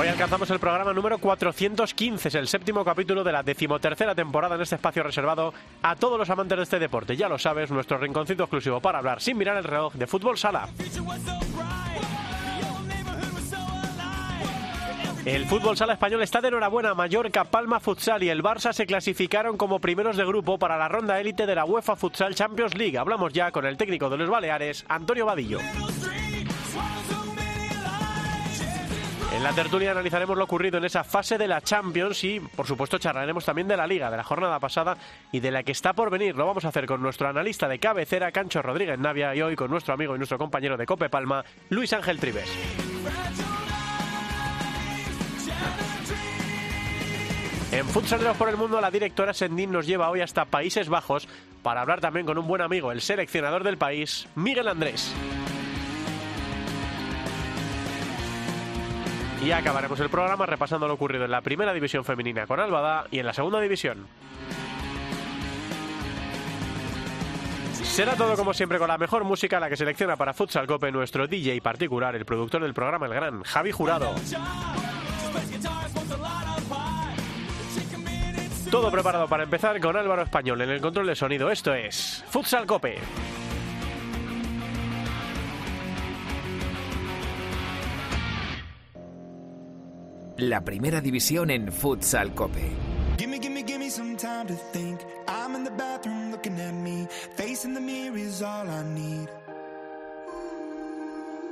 Hoy alcanzamos el programa número 415, es el séptimo capítulo de la decimotercera temporada en este espacio reservado a todos los amantes de este deporte. Ya lo sabes, nuestro rinconcito exclusivo para hablar sin mirar el reloj de fútbol sala. El fútbol sala español está de enhorabuena. Mallorca, Palma Futsal y el Barça se clasificaron como primeros de grupo para la ronda élite de la UEFA Futsal Champions League. Hablamos ya con el técnico de los Baleares, Antonio Vadillo. En la tertulia analizaremos lo ocurrido en esa fase de la Champions y, por supuesto, charlaremos también de la Liga, de la jornada pasada y de la que está por venir. Lo vamos a hacer con nuestro analista de cabecera, Cancho Rodríguez Navia, y hoy con nuestro amigo y nuestro compañero de Cope Palma, Luis Ángel Tribes. En Futsaleros por el Mundo, la directora Sendín nos lleva hoy hasta Países Bajos para hablar también con un buen amigo, el seleccionador del país, Miguel Andrés. Y acabaremos el programa repasando lo ocurrido en la primera división femenina con Albada y en la segunda división. Será todo como siempre con la mejor música, la que selecciona para Futsal Cope nuestro DJ particular, el productor del programa, el gran Javi Jurado. Todo preparado para empezar con Álvaro Español en el control de sonido. Esto es Futsal Cope. La primera división en Futsal Cope. Gimme, gimme, gimme some time to think. I'm in the bathroom looking at me. Facing the mirror is all I need.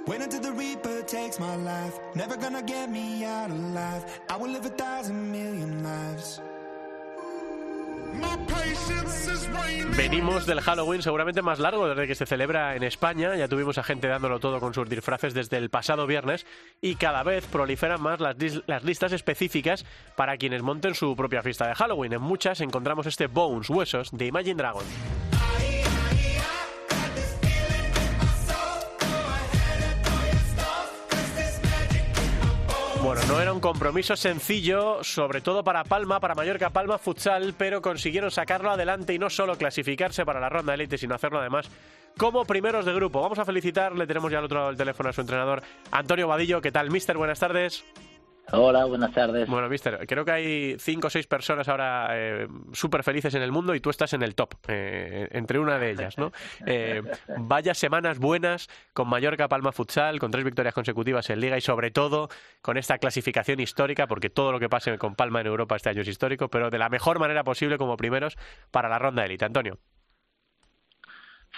Wait until the Reaper takes my life. Never gonna get me out alive. I will live a thousand million lives. Venimos del Halloween seguramente más largo desde que se celebra en España. Ya tuvimos a gente dándolo todo con sus disfraces desde el pasado viernes y cada vez proliferan más las, listas específicas para quienes monten su propia fiesta de Halloween. En muchas encontramos este Bones, Huesos, de Imagine Dragons. No era un compromiso sencillo, sobre todo para Palma, para Mallorca Palma Futsal, pero consiguieron sacarlo adelante y no solo clasificarse para la ronda élite, sino hacerlo además como primeros de grupo. Vamos a felicitarle, tenemos ya al otro lado del teléfono a su entrenador, Antonio Vadillo. ¿Qué tal, mister? Buenas tardes. Hola, buenas tardes. Bueno, mister, creo que hay cinco o seis personas ahora eh, súper felices en el mundo y tú estás en el top, eh, entre una de ellas, ¿no? Eh, vaya semanas buenas con Mallorca Palma Futsal, con tres victorias consecutivas en Liga y sobre todo con esta clasificación histórica, porque todo lo que pase con Palma en Europa este año es histórico, pero de la mejor manera posible como primeros para la ronda élite. Antonio.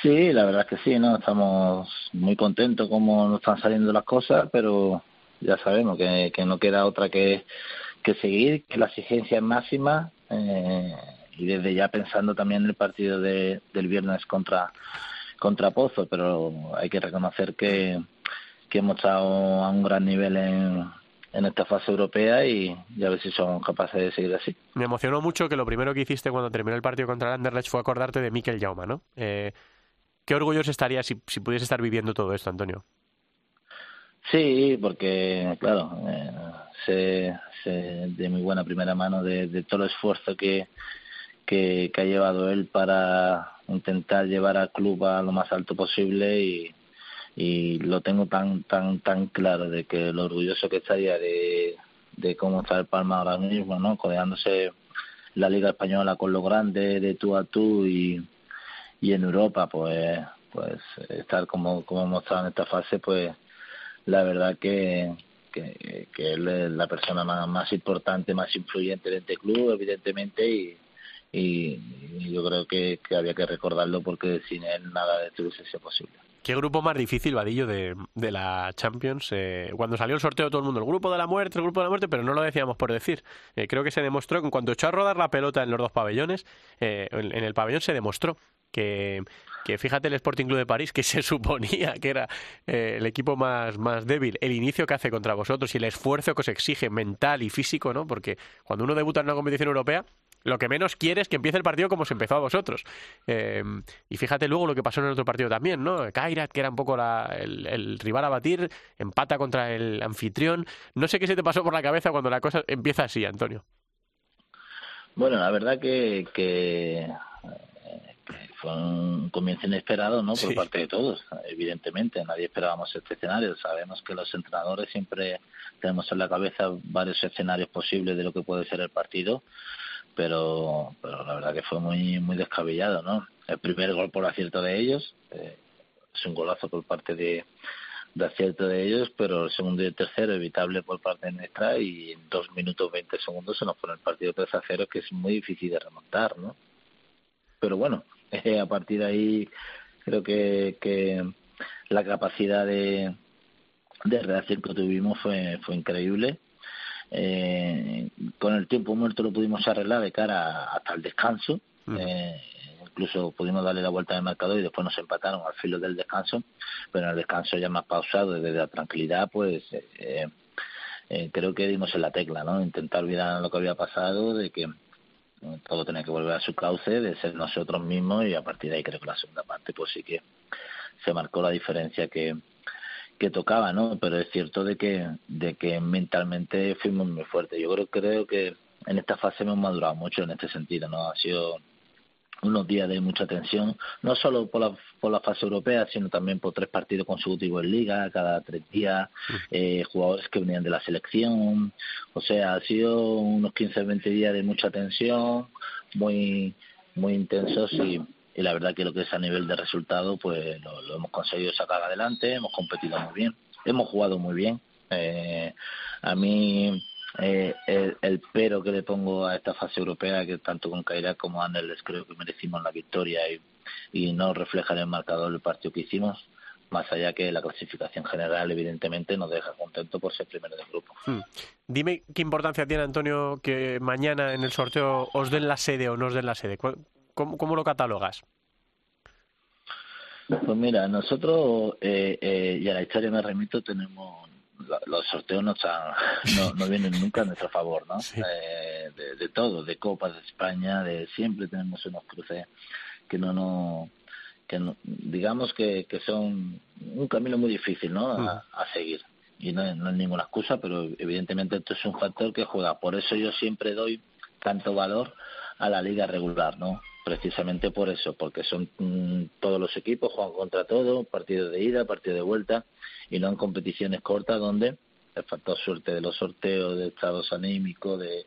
Sí, la verdad es que sí, ¿no? Estamos muy contentos como nos están saliendo las cosas, pero ya sabemos que, que no queda otra que, que seguir, que la exigencia es máxima eh, y desde ya pensando también en el partido de, del viernes contra, contra Pozo, pero hay que reconocer que, que hemos estado a un gran nivel en, en esta fase europea y, y, a ver si somos capaces de seguir así. Me emocionó mucho que lo primero que hiciste cuando terminó el partido contra el Anderlecht fue acordarte de Mikel Jauma, ¿no? Eh, ¿Qué orgulloso estaría si, si pudiese estar viviendo todo esto, Antonio? Sí, porque, claro, eh, sé, sé, de muy buena primera mano de, todo el esfuerzo que, que, ha llevado él para intentar llevar al club a lo más alto posible y, y lo tengo tan tan tan claro de que lo orgulloso que estaría de, de cómo está el Palma ahora mismo, ¿no? Codeándose la Liga Española con lo grande de tú a tú y, y en Europa, pues pues estar como, como hemos estado en esta fase, pues la verdad que, que, él es la persona más, importante, más influyente de este club, evidentemente, y, y, yo creo que, había que recordarlo porque sin él nada de esto hubiese sido posible. ¿Qué grupo más difícil, Vadillo, de, de la Champions? Eh, cuando salió el sorteo todo el mundo, el grupo de la muerte, el grupo de la muerte, pero no lo decíamos por decir. Eh, creo que se demostró en cuanto echó a rodar la pelota en los dos pabellones, eh, en el pabellón se demostró que, que fíjate el Sporting Club de París, que se suponía que era eh, el equipo más, más débil, el inicio que hace contra vosotros y el esfuerzo que os exige mental y físico, ¿no? Porque cuando uno debuta en una competición europea, lo que menos quiere es que empiece el partido como se empezó a vosotros. Eh, y fíjate luego lo que pasó en el otro partido también, ¿no? Kairat, que era un poco el, rival a batir, empata contra el anfitrión. No sé qué se te pasó por la cabeza cuando la cosa empieza así, Antonio. Bueno, la verdad que, que, fue un comienzo inesperado, ¿no? Por parte de todos, evidentemente. Nadie esperábamos este escenario. Sabemos que los entrenadores siempre tenemos en la cabeza varios escenarios posibles de lo que puede ser el partido pero, pero la verdad que fue muy muy descabellado, ¿no? El primer gol por acierto de ellos, eh, es un golazo por parte de, de acierto de ellos, pero el segundo y el tercero evitable por parte de nuestra y en dos minutos veinte segundos se nos pone el partido 3 a 0 que es muy difícil de remontar, ¿no? Pero bueno, a partir de ahí creo que, que la capacidad de, de reacción que tuvimos fue, fue increíble eh, con el tiempo muerto lo pudimos arreglar de cara hasta el descanso. Eh, incluso pudimos darle la vuelta al marcador y después nos empataron al filo del descanso. Pero en el descanso ya más pausado, desde la tranquilidad, pues eh, eh, creo que dimos en la tecla, ¿no? Intentar olvidar lo que había pasado, de que todo tenía que volver a su cauce, de ser nosotros mismos y a partir de ahí creo que la segunda parte pues sí que se marcó la diferencia que, que tocaba, ¿no? Pero es cierto de que, de que mentalmente fuimos muy fuertes. Yo creo, creo que en esta fase hemos madurado mucho en este sentido, ¿no? Ha sido unos días de mucha tensión, no solo por la, por la fase europea, sino también por tres partidos consecutivos en liga, cada tres días, eh, jugadores que venían de la selección, o sea, ha sido unos 15, 20 días de mucha tensión, muy, muy intensos y, y la verdad que lo que es a nivel de resultado pues lo, hemos conseguido sacar adelante, hemos competido muy bien, hemos jugado muy bien. Eh, a mí eh, el, pero que le pongo a esta fase europea, que tanto con Caira como Anderles creo que merecimos la victoria y, y no refleja en el marcador el partido que hicimos, más allá que la clasificación general evidentemente nos deja contento por ser primero del grupo. Hmm. Dime qué importancia tiene Antonio que mañana en el sorteo os den la sede o no os den la sede. ¿Cómo, lo catalogas? Pues mira, nosotros, eh, eh, y a la historia me remito, tenemos los sorteos no, no, vienen nunca a nuestro favor, ¿no? Eh, de, todo, de Copas de España, de siempre tenemos unos cruces que no no que digamos que, que son un camino muy difícil, ¿no? A, mm. seguir y no, no es ninguna excusa, pero evidentemente esto es un factor que juega. Por eso yo siempre doy tanto valor a la liga regular, ¿no? Precisamente por eso, porque son mm, todos los equipos juegan contra todo, partido de ida, partido de vuelta, y no en competiciones cortas donde el factor suerte de los sorteos, de estados anímicos, de,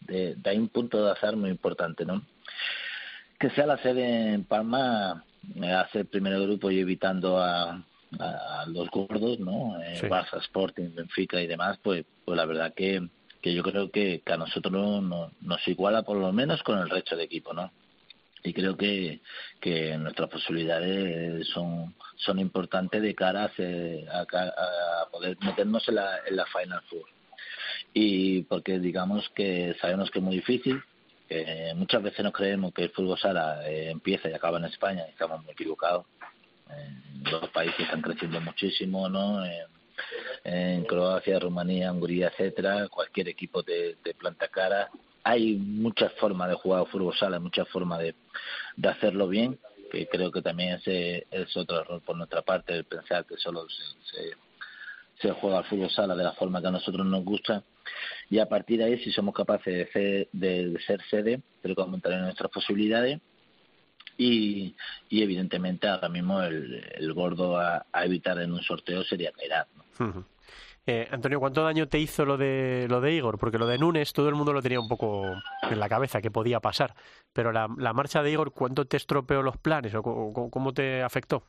de, hay un punto de azar muy importante, ¿no? Que sea la sede en Palma, hace el primer grupo y evitando a, a los gordos, ¿no? Eh, Barça, Sporting, Benfica y demás, pues, pues la verdad que, que yo creo que, que a nosotros no, nos iguala por lo menos con el resto de equipo, ¿no? Y creo que, que nuestras posibilidades son, son importantes de cara a, a, poder meternos en la, en la Final Four. Y porque digamos que sabemos que es muy difícil, muchas veces nos creemos que el fútbol sala eh, empieza y acaba en España y estamos muy equivocados. los países están creciendo muchísimo, ¿no? En, Croacia, Rumanía, Hungría, etcétera, cualquier equipo de planta cara hay muchas formas de jugar fútbol sala, muchas formas de, hacerlo bien, que creo que también ese es otro error por nuestra parte, el pensar que solo se, se, juega al fútbol sala de la forma que a nosotros nos gusta. Y a partir de ahí, si somos capaces de ser, de, ser sede, creo que aumentarán nuestras posibilidades. Y, evidentemente ahora mismo el, el gordo a, evitar en un sorteo sería caer. ¿no? Eh, Antonio, ¿cuánto daño te hizo lo de lo de Igor? Porque lo de Nunes todo el mundo lo tenía un poco en la cabeza que podía pasar, pero la, la marcha de Igor, ¿cuánto te estropeó los planes o cómo, te afectó?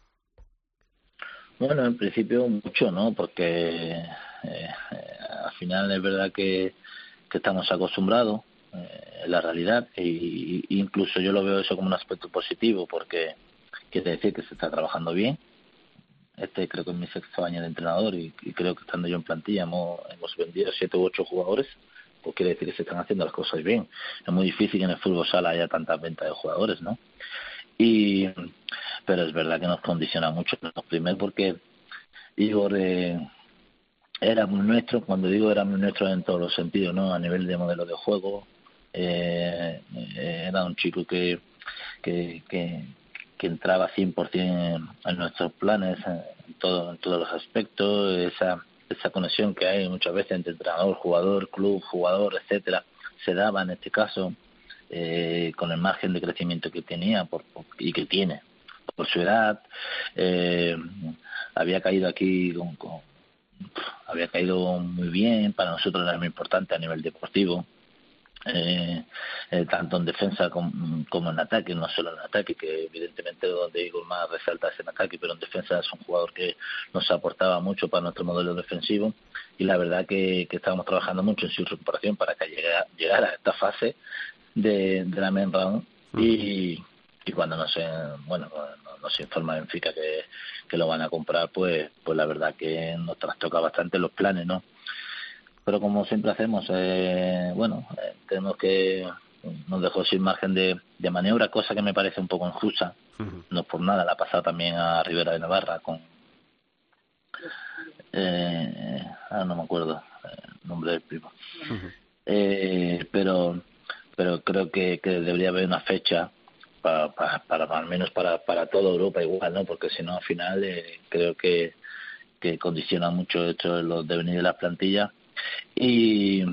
Bueno, en principio mucho, ¿no? Porque eh, al final es verdad que, que estamos acostumbrados eh, en la realidad e incluso yo lo veo eso como un aspecto positivo porque quiere decir que se está trabajando bien este creo que es mi sexto año de entrenador y, creo que estando yo en plantilla hemos, hemos vendido siete u ocho jugadores, pues quiere decir que se están haciendo las cosas bien. Es muy difícil que en el fútbol sala haya tanta venta de jugadores, ¿no? Y, pero es verdad que nos condiciona mucho. Primero porque Igor eh, era muy nuestro, cuando digo era muy nuestro en todos los sentidos, ¿no? A nivel de modelo de juego, eh, era un chico que, que, que entraba 100% en, nuestros planes, en, todo, en todos los aspectos, esa, esa conexión que hay muchas veces entre entrenador, jugador, club, jugador, etcétera, se daba en este caso eh, con el margen de crecimiento que tenía por, y que tiene por su edad. Eh, había caído aquí con, había caído muy bien, para nosotros era muy importante a nivel deportivo. Eh, eh, tanto en defensa como, como, en ataque, no solo en ataque, que evidentemente donde digo más resalta es en ataque, pero en defensa es un jugador que nos aportaba mucho para nuestro modelo defensivo. Y la verdad que, que estábamos trabajando mucho en su recuperación para que llegara, llegara a esta fase de, de la main round. Y, y cuando nos bueno nos informa Benfica que, que lo van a comprar pues pues la verdad que nos trastoca bastante los planes no pero como siempre hacemos eh, bueno eh, tenemos que nos dejó sin margen de, de, maniobra cosa que me parece un poco injusta uh -huh. no por nada la ha pasado también a Rivera de Navarra con eh, ahora no me acuerdo el nombre del primo uh -huh. eh, pero pero creo que, que debería haber una fecha para, para, para, al menos para, para toda Europa igual, ¿no? Porque si no, al final eh, creo que, que condiciona mucho esto los devenir de las plantillas. Y,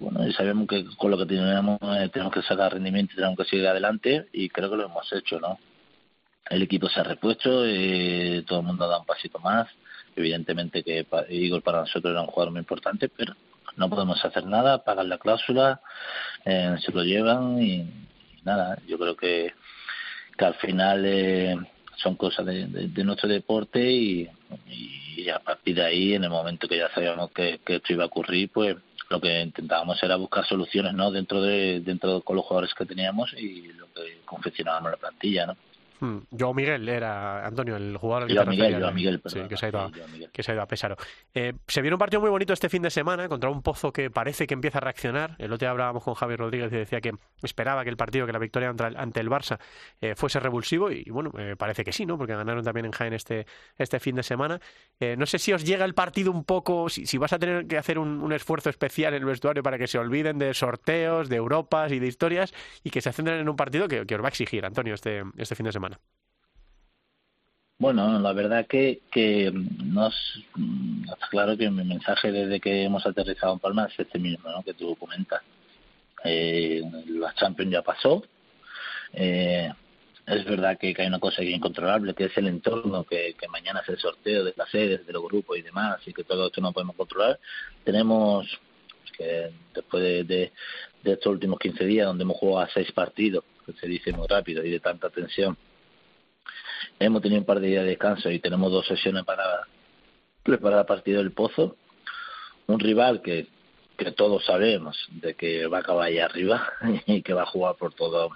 bueno, y sabemos que con lo que tenemos eh, tenemos que sacar rendimiento tenemos que seguir adelante y creo que lo hemos hecho, ¿no? El equipo se ha repuesto, eh, todo el mundo ha dado un pasito más. Evidentemente que Igor para nosotros era un jugador muy importante, pero no podemos hacer nada, pagar la cláusula, eh, se lo llevan y, y, nada, yo creo que, que al final eh, son cosas de, nuestro deporte y, y, a partir de ahí, en el momento que ya sabíamos que, que esto iba a ocurrir, pues lo que intentábamos era buscar soluciones no dentro de dentro con los jugadores que teníamos y lo que confeccionábamos la plantilla no Hmm. Yo Miguel era Antonio, el jugador Miguel, yo Miguel, sí, que, se ha ido a, que se ha ido a. Eh, se viene un partido muy bonito este fin de semana contra un Pozo que parece que empieza a reaccionar. El otro día hablábamos con Javier Rodríguez y decía que esperaba que el partido, que la victoria ante, el Barça eh, fuese revulsivo y, bueno, eh, parece que sí, ¿no? Porque ganaron también en Jaén este, este fin de semana. No sé si os llega el partido un poco, si, si vas a tener que hacer un, un, esfuerzo especial en el vestuario para que se olviden de sorteos, de Europas y de historias y que se centren en un partido que, que os va a exigir, Antonio, este, este fin de semana. Bueno, la verdad que, que nos está claro que mi mensaje desde que hemos aterrizado en Palma es este mismo, ¿no? que tú comentas. Eh, la Champions ya pasó. Eh, es verdad que, hay una cosa que es incontrolable, que es el entorno, que, mañana es el sorteo de las sedes, de los grupos y demás, y que todo esto no podemos controlar. Tenemos que después de, de, de estos últimos 15 días, donde hemos jugado a seis partidos, que se dice muy rápido y de tanta tensión, hemos tenido un par de días de descanso y tenemos dos sesiones para preparar el partido del Pozo. Un rival que, que todos sabemos de que va a acabar ahí arriba y que va a jugar por todo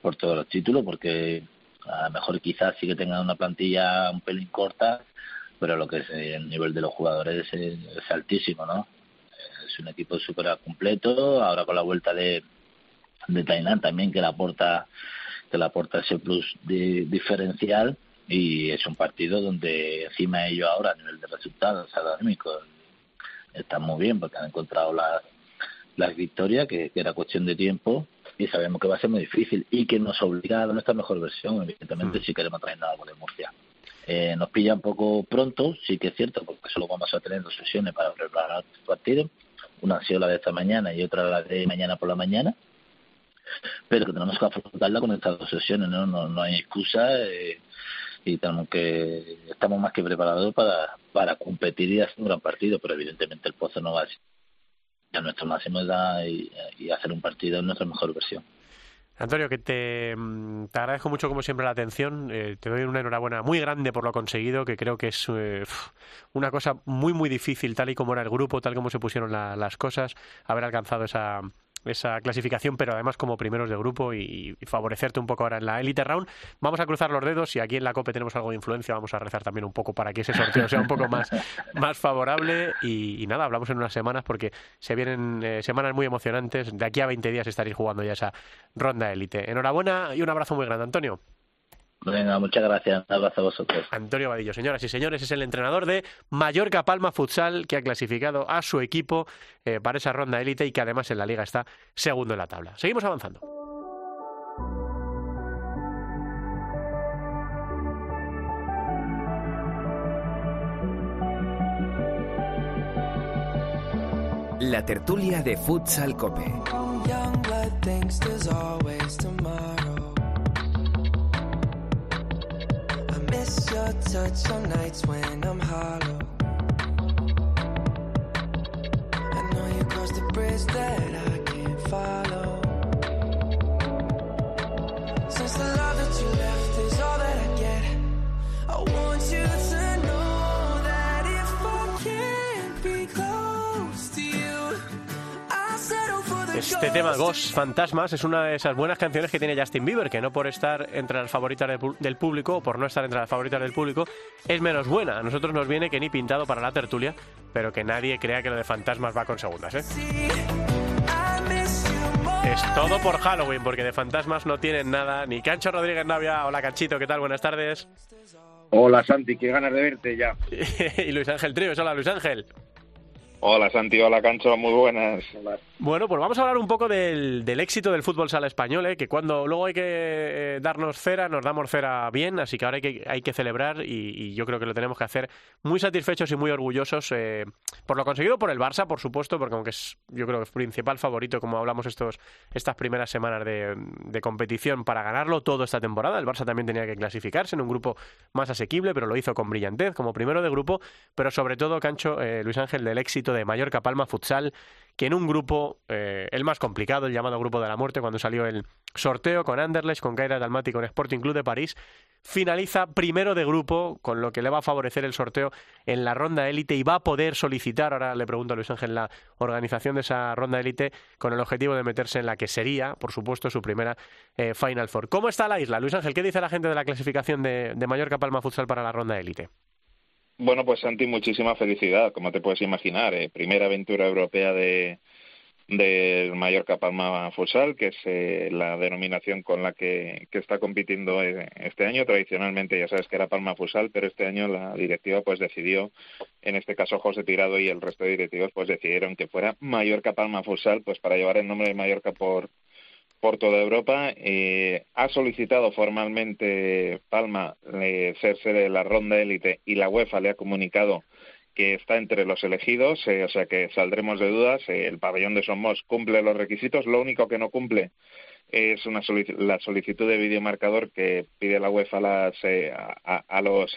por todos los títulos, porque a lo mejor quizás sí que tengan una plantilla un pelín corta, pero lo que es el nivel de los jugadores es, altísimo, ¿no? Es un equipo súper completo, ahora con la vuelta de, de Tainan también que le aporta que le aporta ese plus de, diferencial y es un partido donde encima ellos ahora a nivel de resultados académicos están muy bien porque han encontrado las las victorias que, que, era cuestión de tiempo y sabemos que va a ser muy difícil y que nos obliga a dar nuestra mejor versión evidentemente mm. si queremos traer nada de Murcia eh, nos pilla un poco pronto sí que es cierto porque solo vamos a tener dos sesiones para preparar el partido una ha sido la de esta mañana y otra la de mañana por la mañana pero que tenemos que afrontarla con estas dos sesiones, ¿no? No, no hay excusa eh, y tenemos que estamos más que preparados para, para competir y hacer un gran partido, pero evidentemente el Pozo no va a ser a nuestro máximo edad y, hacer un partido en nuestra mejor versión. Antonio, que te, te, agradezco mucho como siempre la atención, eh, te doy una enhorabuena muy grande por lo conseguido, que creo que es eh, una cosa muy muy difícil, tal y como era el grupo, tal como se pusieron la, las cosas, haber alcanzado esa, esa clasificación, pero además como primeros de grupo y, y, favorecerte un poco ahora en la Elite Round. Vamos a cruzar los dedos y aquí en la COPE tenemos algo de influencia, vamos a rezar también un poco para que ese sorteo sea un poco más, más favorable y, y, nada, hablamos en unas semanas porque se vienen eh, semanas muy emocionantes. De aquí a 20 días estaréis jugando ya esa ronda élite. Enhorabuena y un abrazo muy grande, Antonio. Venga, muchas gracias. Un abrazo a vosotros. Antonio Vadillo, señoras y señores, es el entrenador de Mallorca Palma Futsal que ha clasificado a su equipo eh, para esa ronda élite y que además en la liga está segundo en la tabla. Seguimos avanzando. La tertulia de Futsal Cope. Miss your touch on nights when I'm Este tema Ghost Fantasmas es una de esas buenas canciones que tiene Justin Bieber, que no por estar entre las favoritas del público o por no estar entre las favoritas del público es menos buena. A nosotros nos viene que ni pintado para la tertulia, pero que nadie crea que lo de Fantasmas va con segundas. ¿eh? Es todo por Halloween, porque de Fantasmas no tienen nada. Ni Cancho Rodríguez Navia, hola Canchito, ¿qué tal? Buenas tardes. Hola Santi, qué ganas de verte ya. y Luis Ángel Tríos, hola Luis Ángel. Hola Santi, hola Cancho, muy buenas. Bueno, pues vamos a hablar un poco del, del éxito del fútbol sala español, ¿eh? que cuando luego hay que eh, darnos cera, nos damos cera bien, así que ahora hay que, celebrar y, y yo creo que lo tenemos que hacer muy satisfechos y muy orgullosos eh, por lo conseguido por el Barça, por supuesto, porque aunque es yo creo que es principal favorito, como hablamos estos estas primeras semanas de, de competición para ganarlo todo esta temporada, el Barça también tenía que clasificarse en un grupo más asequible, pero lo hizo con brillantez como primero de grupo, pero sobre todo, Cancho, eh, Luis Ángel, del éxito de Mallorca Palma Futsal, que en un grupo, eh, el más complicado, el llamado Grupo de la Muerte, cuando salió el sorteo con Anderlecht, con Caira Dalmati, con Sporting Club de París, finaliza primero de grupo, con lo que le va a favorecer el sorteo en la ronda élite y va a poder solicitar, ahora le pregunto a Luis Ángel, la organización de esa ronda élite con el objetivo de meterse en la que sería, por supuesto, su primera eh, Final Four. ¿Cómo está la isla? Luis Ángel, ¿qué dice la gente de la clasificación de, de Mallorca Palma Futsal para la ronda élite? Bueno, pues Santi, muchísima felicidad, como te puedes imaginar. eh, primera aventura europea de del Mallorca Palma Futsal, que es eh, la denominación con la que, que está compitiendo eh, este año. Tradicionalmente ya sabes que era Palma Futsal, pero este año la directiva pues decidió, en este caso José Tirado y el resto de directivos pues decidieron que fuera Mallorca Palma Futsal, pues para llevar el nombre de Mallorca por por toda Europa. Eh, ha solicitado formalmente Palma eh, ser sede de la ronda élite y la UEFA le ha comunicado que está entre los elegidos, eh, o sea que saldremos de dudas. Eh, el pabellón de Somos cumple los requisitos, lo único que no cumple es una solic- la solicitud de videomarcador que pide la UEFA a, eh, a, a- los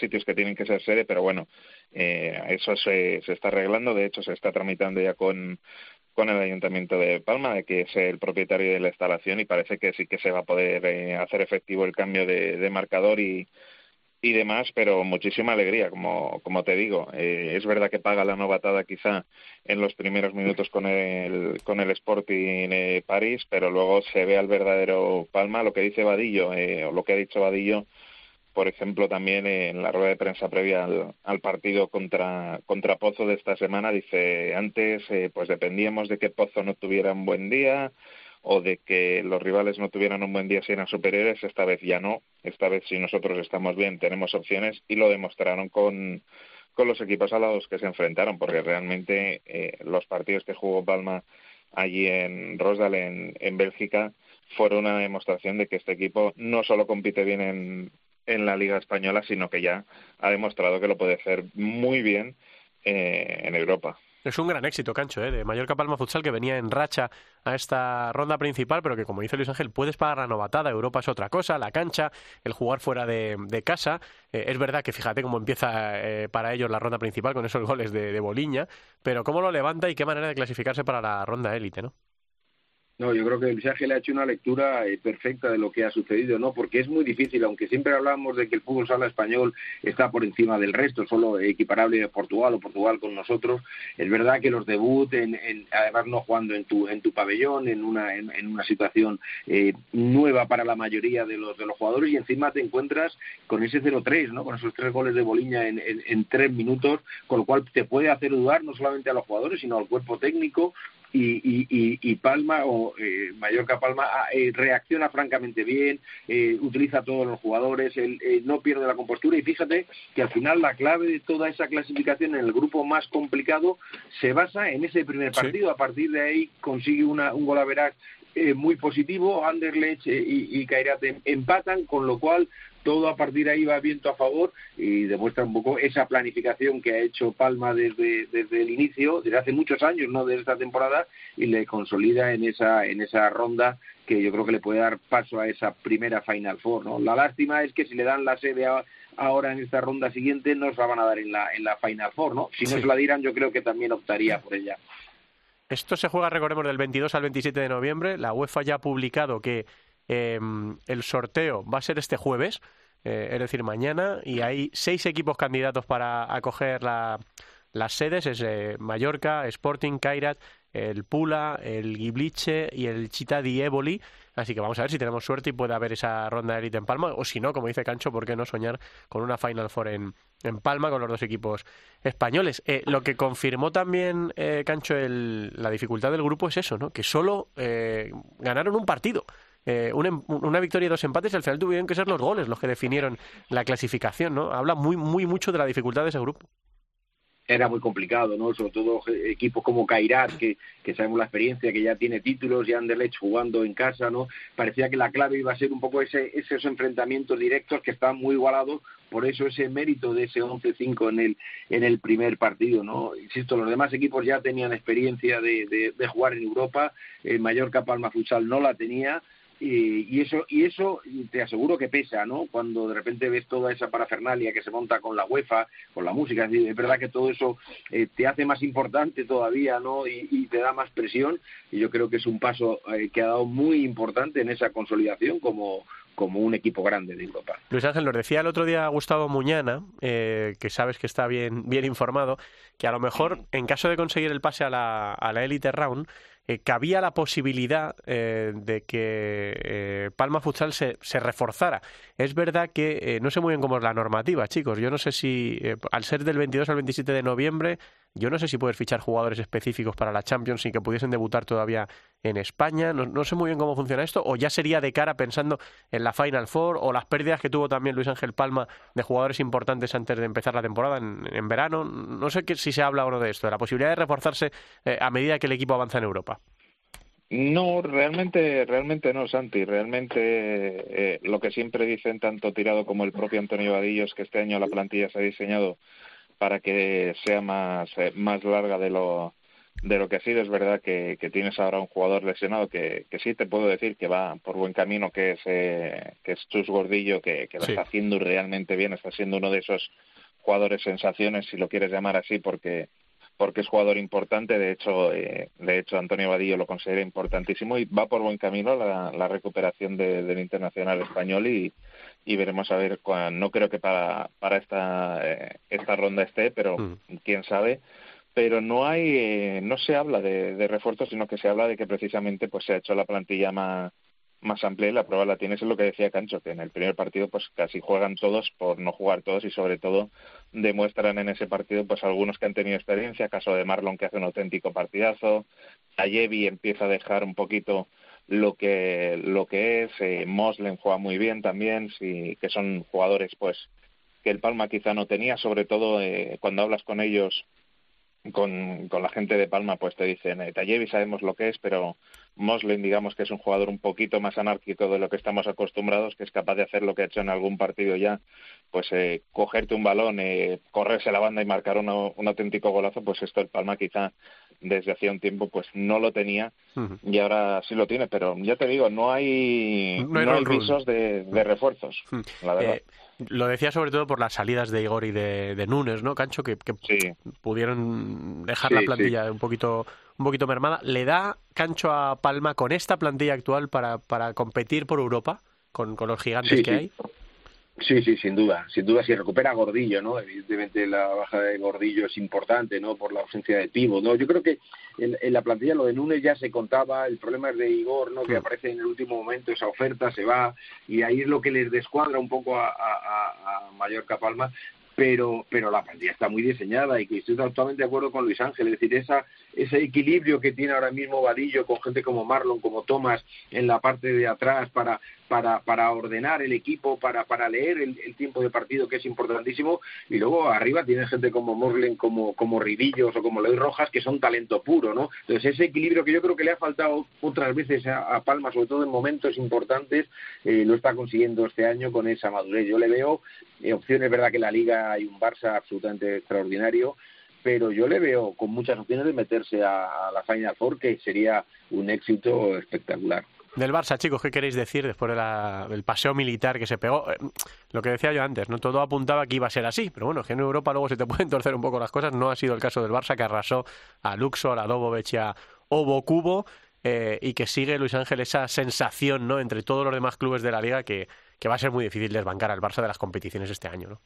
sitios que tienen que ser sede, pero bueno, eso se, se está arreglando, de hecho se está tramitando ya con, con el Ayuntamiento de Palma, que es el propietario de la instalación y parece que sí que se va a poder eh, hacer efectivo el cambio de, de marcador y, y demás, pero muchísima alegría, como, como te digo. Eh, es verdad que paga la novatada quizá en los primeros minutos con el, con el Sporting eh, París, pero luego se ve al verdadero Palma, lo que dice Vadillo, eh, o lo que ha dicho Vadillo, por ejemplo, también en la rueda de prensa previa al, partido contra, contra Pozo de esta semana, dice, antes eh, pues dependíamos de que Pozo no tuviera un buen día o de que los rivales no tuvieran un buen día si eran superiores, esta vez ya no, esta vez si nosotros estamos bien tenemos opciones y lo demostraron con, con los equipos a los que se enfrentaron, porque realmente eh, los partidos que jugó Palma allí en Rosdal, en, en Bélgica, fueron una demostración de que este equipo no solo compite bien en, en la Liga Española, sino que ya ha demostrado que lo puede hacer muy bien eh, en Europa. Es un gran éxito, Cancho, ¿eh? de Mallorca Palma Futsal, que venía en racha a esta ronda principal, pero que, como dice Luis Ángel, puedes pagar la novatada. Europa es otra cosa, la cancha, el jugar fuera de, de casa. Eh, es verdad que fíjate cómo empieza eh, para ellos la ronda principal con esos goles de, de Boliña, pero cómo lo levanta y qué manera de clasificarse para la ronda élite, ¿no? No, yo creo que Luis Ángel ha hecho una lectura eh, perfecta de lo que ha sucedido, ¿no? Porque es muy difícil, aunque siempre hablamos de que el fútbol sala español está por encima del resto, solo equiparable de Portugal o Portugal con nosotros. Es verdad que los debut, en, en, además no jugando en tu en tu pabellón, en una en, en una situación eh, nueva para la mayoría de los de los jugadores y encima te encuentras con ese 0-3, ¿no? Con esos tres goles de Boliña en, en, en tres minutos, con lo cual te puede hacer dudar no solamente a los jugadores, sino al cuerpo técnico y, y, y, y Palma o eh, Mallorca Palma ah, eh, reacciona francamente bien, eh, utiliza a todos los jugadores, él, eh, no pierde la compostura y fíjate que al final la clave de toda esa clasificación en el grupo más complicado se basa en ese primer Sí. partido. A partir de ahí consigue una, un gol a veraz, eh, muy positivo. Anderlecht y, y Kairat em- empatan, con lo cual todo a partir de ahí va viento a favor y demuestra un poco esa planificación que ha hecho Palma desde, desde el inicio, desde hace muchos años, no de esta temporada, y le consolida en esa, en esa ronda que yo creo que le puede dar paso a esa primera Final Four. ¿no? La lástima es que si le dan la sede a- ahora en esta ronda siguiente, no se la van a dar en la, en la Final Four. ¿no? Si no Sí. se la dieran, yo creo que también optaría por ella. Esto se juega, recordemos, del 22 al 27 de noviembre. La UEFA ya ha publicado que eh, el sorteo va a ser este jueves, eh, es decir, mañana, y hay seis equipos candidatos para acoger la- las sedes. Es eh, Mallorca, Sporting, Kairat, el Pula, el Giblice y el Chita di Eboli. Así que vamos a ver si tenemos suerte y puede haber esa ronda de élite en Palma. O si no, como dice Cancho, ¿por qué no soñar con una Final Four en, en Palma con los dos equipos españoles? Eh, lo que confirmó también, eh, Cancho, el- la dificultad del grupo es eso, ¿no? Que solo eh, ganaron un partido. Eh, un em- una victoria y dos empates, y al final tuvieron que ser los goles los que definieron la clasificación, ¿no? Habla muy, muy mucho de la dificultad de ese grupo. era muy complicado, ¿no? Sobre todo eh, equipos como Kairat, que, que sabemos la experiencia, que ya tiene títulos, y Anderlecht jugando en casa, ¿no? Parecía que la clave iba a ser un poco ese, esos enfrentamientos directos que estaban muy igualados, por eso ese mérito de ese 11-5 en el, en el primer partido, ¿no? Insisto, los demás equipos ya tenían experiencia de, de, jugar en Europa, eh, Mallorca Palma Futsal no la tenía, y, y eso y eso te aseguro que pesa, ¿no? Cuando de repente ves toda esa parafernalia que se monta con la UEFA, con la música, es, decir, es verdad que todo eso eh, te hace más importante todavía, ¿no? Y, y, te da más presión y yo creo que es un paso eh, que ha dado muy importante en esa consolidación como como un equipo grande de Europa. Luis Ángel, nos decía el otro día Gustavo Muñana, eh, que sabes que está bien, bien informado, que a lo mejor en caso de conseguir el pase a la, a la Elite Round, eh, cabía la posibilidad eh, de que eh, Palma Futsal se, se, reforzara. Es verdad que eh, no sé muy bien cómo es la normativa, chicos. Yo no sé si, al ser del 22 al 27 de noviembre, yo no sé si puedes fichar jugadores específicos para la Champions y que pudiesen debutar todavía en España. No, sé muy bien cómo funciona esto. O ya sería de cara pensando en la Final Four o las pérdidas que tuvo también Luis Ángel Palma de jugadores importantes antes de empezar la temporada en, en verano. No sé que, si se habla o no de esto, de la posibilidad de reforzarse eh, a medida que el equipo avanza en Europa. No, realmente, realmente no, Santi. Realmente eh, lo que siempre dicen tanto Tirado como el propio Antonio Vadillo es que este año la plantilla se ha diseñado para que sea más, eh, más larga de lo, de lo que ha sido. Es verdad que, que tienes ahora un jugador lesionado que, que sí te puedo decir que va por buen camino, que es, eh, que es Chus Gordillo, que, que lo sí. está haciendo realmente bien, está siendo uno de esos jugadores sensaciones, si lo quieres llamar así, porque porque es jugador importante. De hecho, eh, de hecho Antonio Vadillo lo considera importantísimo y va por buen camino la, la recuperación de, del internacional español y, y veremos a ver cuándo. No creo que para para esta eh, esta ronda esté, pero mm. quién sabe. Pero no hay, eh, no se habla de, de refuerzos, sino que se habla de que precisamente pues se ha hecho la plantilla más más amplia y la prueba la tienes es lo que decía Cancho, que en el primer partido pues casi juegan todos por no jugar todos y sobre todo demuestran en ese partido pues algunos que han tenido experiencia, caso de Marlon que hace un auténtico partidazo, Tayevi empieza a dejar un poquito lo que lo que es, eh, Moslem juega muy bien también, sí, que son jugadores pues que el Palma quizá no tenía, sobre todo eh, cuando hablas con ellos con, con la gente de Palma pues te dicen eh, Tayevi sabemos lo que es pero Moslem digamos que es un jugador un poquito más anárquico de lo que estamos acostumbrados que es capaz de hacer lo que ha hecho en algún partido ya pues eh, cogerte un balón eh, correrse la banda y marcar uno, un auténtico golazo pues esto el Palma quizá desde hacía un tiempo pues no lo tenía uh -huh. y ahora sí lo tiene pero ya te digo no hay no hay, no hay visos de, de, refuerzos uh -huh. la verdad eh, lo decía sobre todo por las salidas de Igor y de, de Nunes, ¿no, Cancho? Que, que sí. pudieron dejar sí, la plantilla sí. un poquito un poquito mermada. ¿Le da Cancho a Palma con esta plantilla actual para, para competir por Europa con, con los gigantes que hay? Sí, sí, sin duda, sin duda si recupera Gordillo, ¿no? Evidentemente la baja de Gordillo es importante, ¿no? Por la ausencia de Pivo, ¿no? Yo creo que en, en, la plantilla lo de Núñez ya se contaba, el problema es de Igor, ¿no? Que aparece en el último momento, esa oferta se va y ahí es lo que les descuadra un poco a, a, a Mallorca Palma, pero pero la plantilla está muy diseñada y que estoy totalmente de acuerdo con Luis Ángel, es decir, esa ese equilibrio que tiene ahora mismo Vadillo con gente como Marlon, como Thomas en la parte de atrás para, para, para ordenar el equipo, para, para leer el, el tiempo de partido que es importantísimo y luego arriba tiene gente como Morlen, como, como Ridillos o como Leoy Rojas que son talento puro, ¿no? Entonces ese equilibrio que yo creo que le ha faltado otras veces a, Palma, sobre todo en momentos importantes, eh, lo está consiguiendo este año con esa madurez. Yo le veo eh, opciones, verdad que la liga hay un Barça absolutamente extraordinario, pero yo le veo con muchas opciones de meterse a, la Final Four, que sería un éxito espectacular. Del Barça, chicos, ¿qué queréis decir después del paseo militar que se pegó? Eh, Lo que decía yo antes, no todo apuntaba que iba a ser así, pero bueno, que en Europa luego se te pueden torcer un poco las cosas. No ha sido el caso del Barça, que arrasó a Luxor, a Dobovec y a Obo Cubo, eh, y que sigue, Luis Ángel, esa sensación ¿no? entre todos los demás clubes de la liga que, que va a ser muy difícil desbancar al Barça de las competiciones este año. ¿no?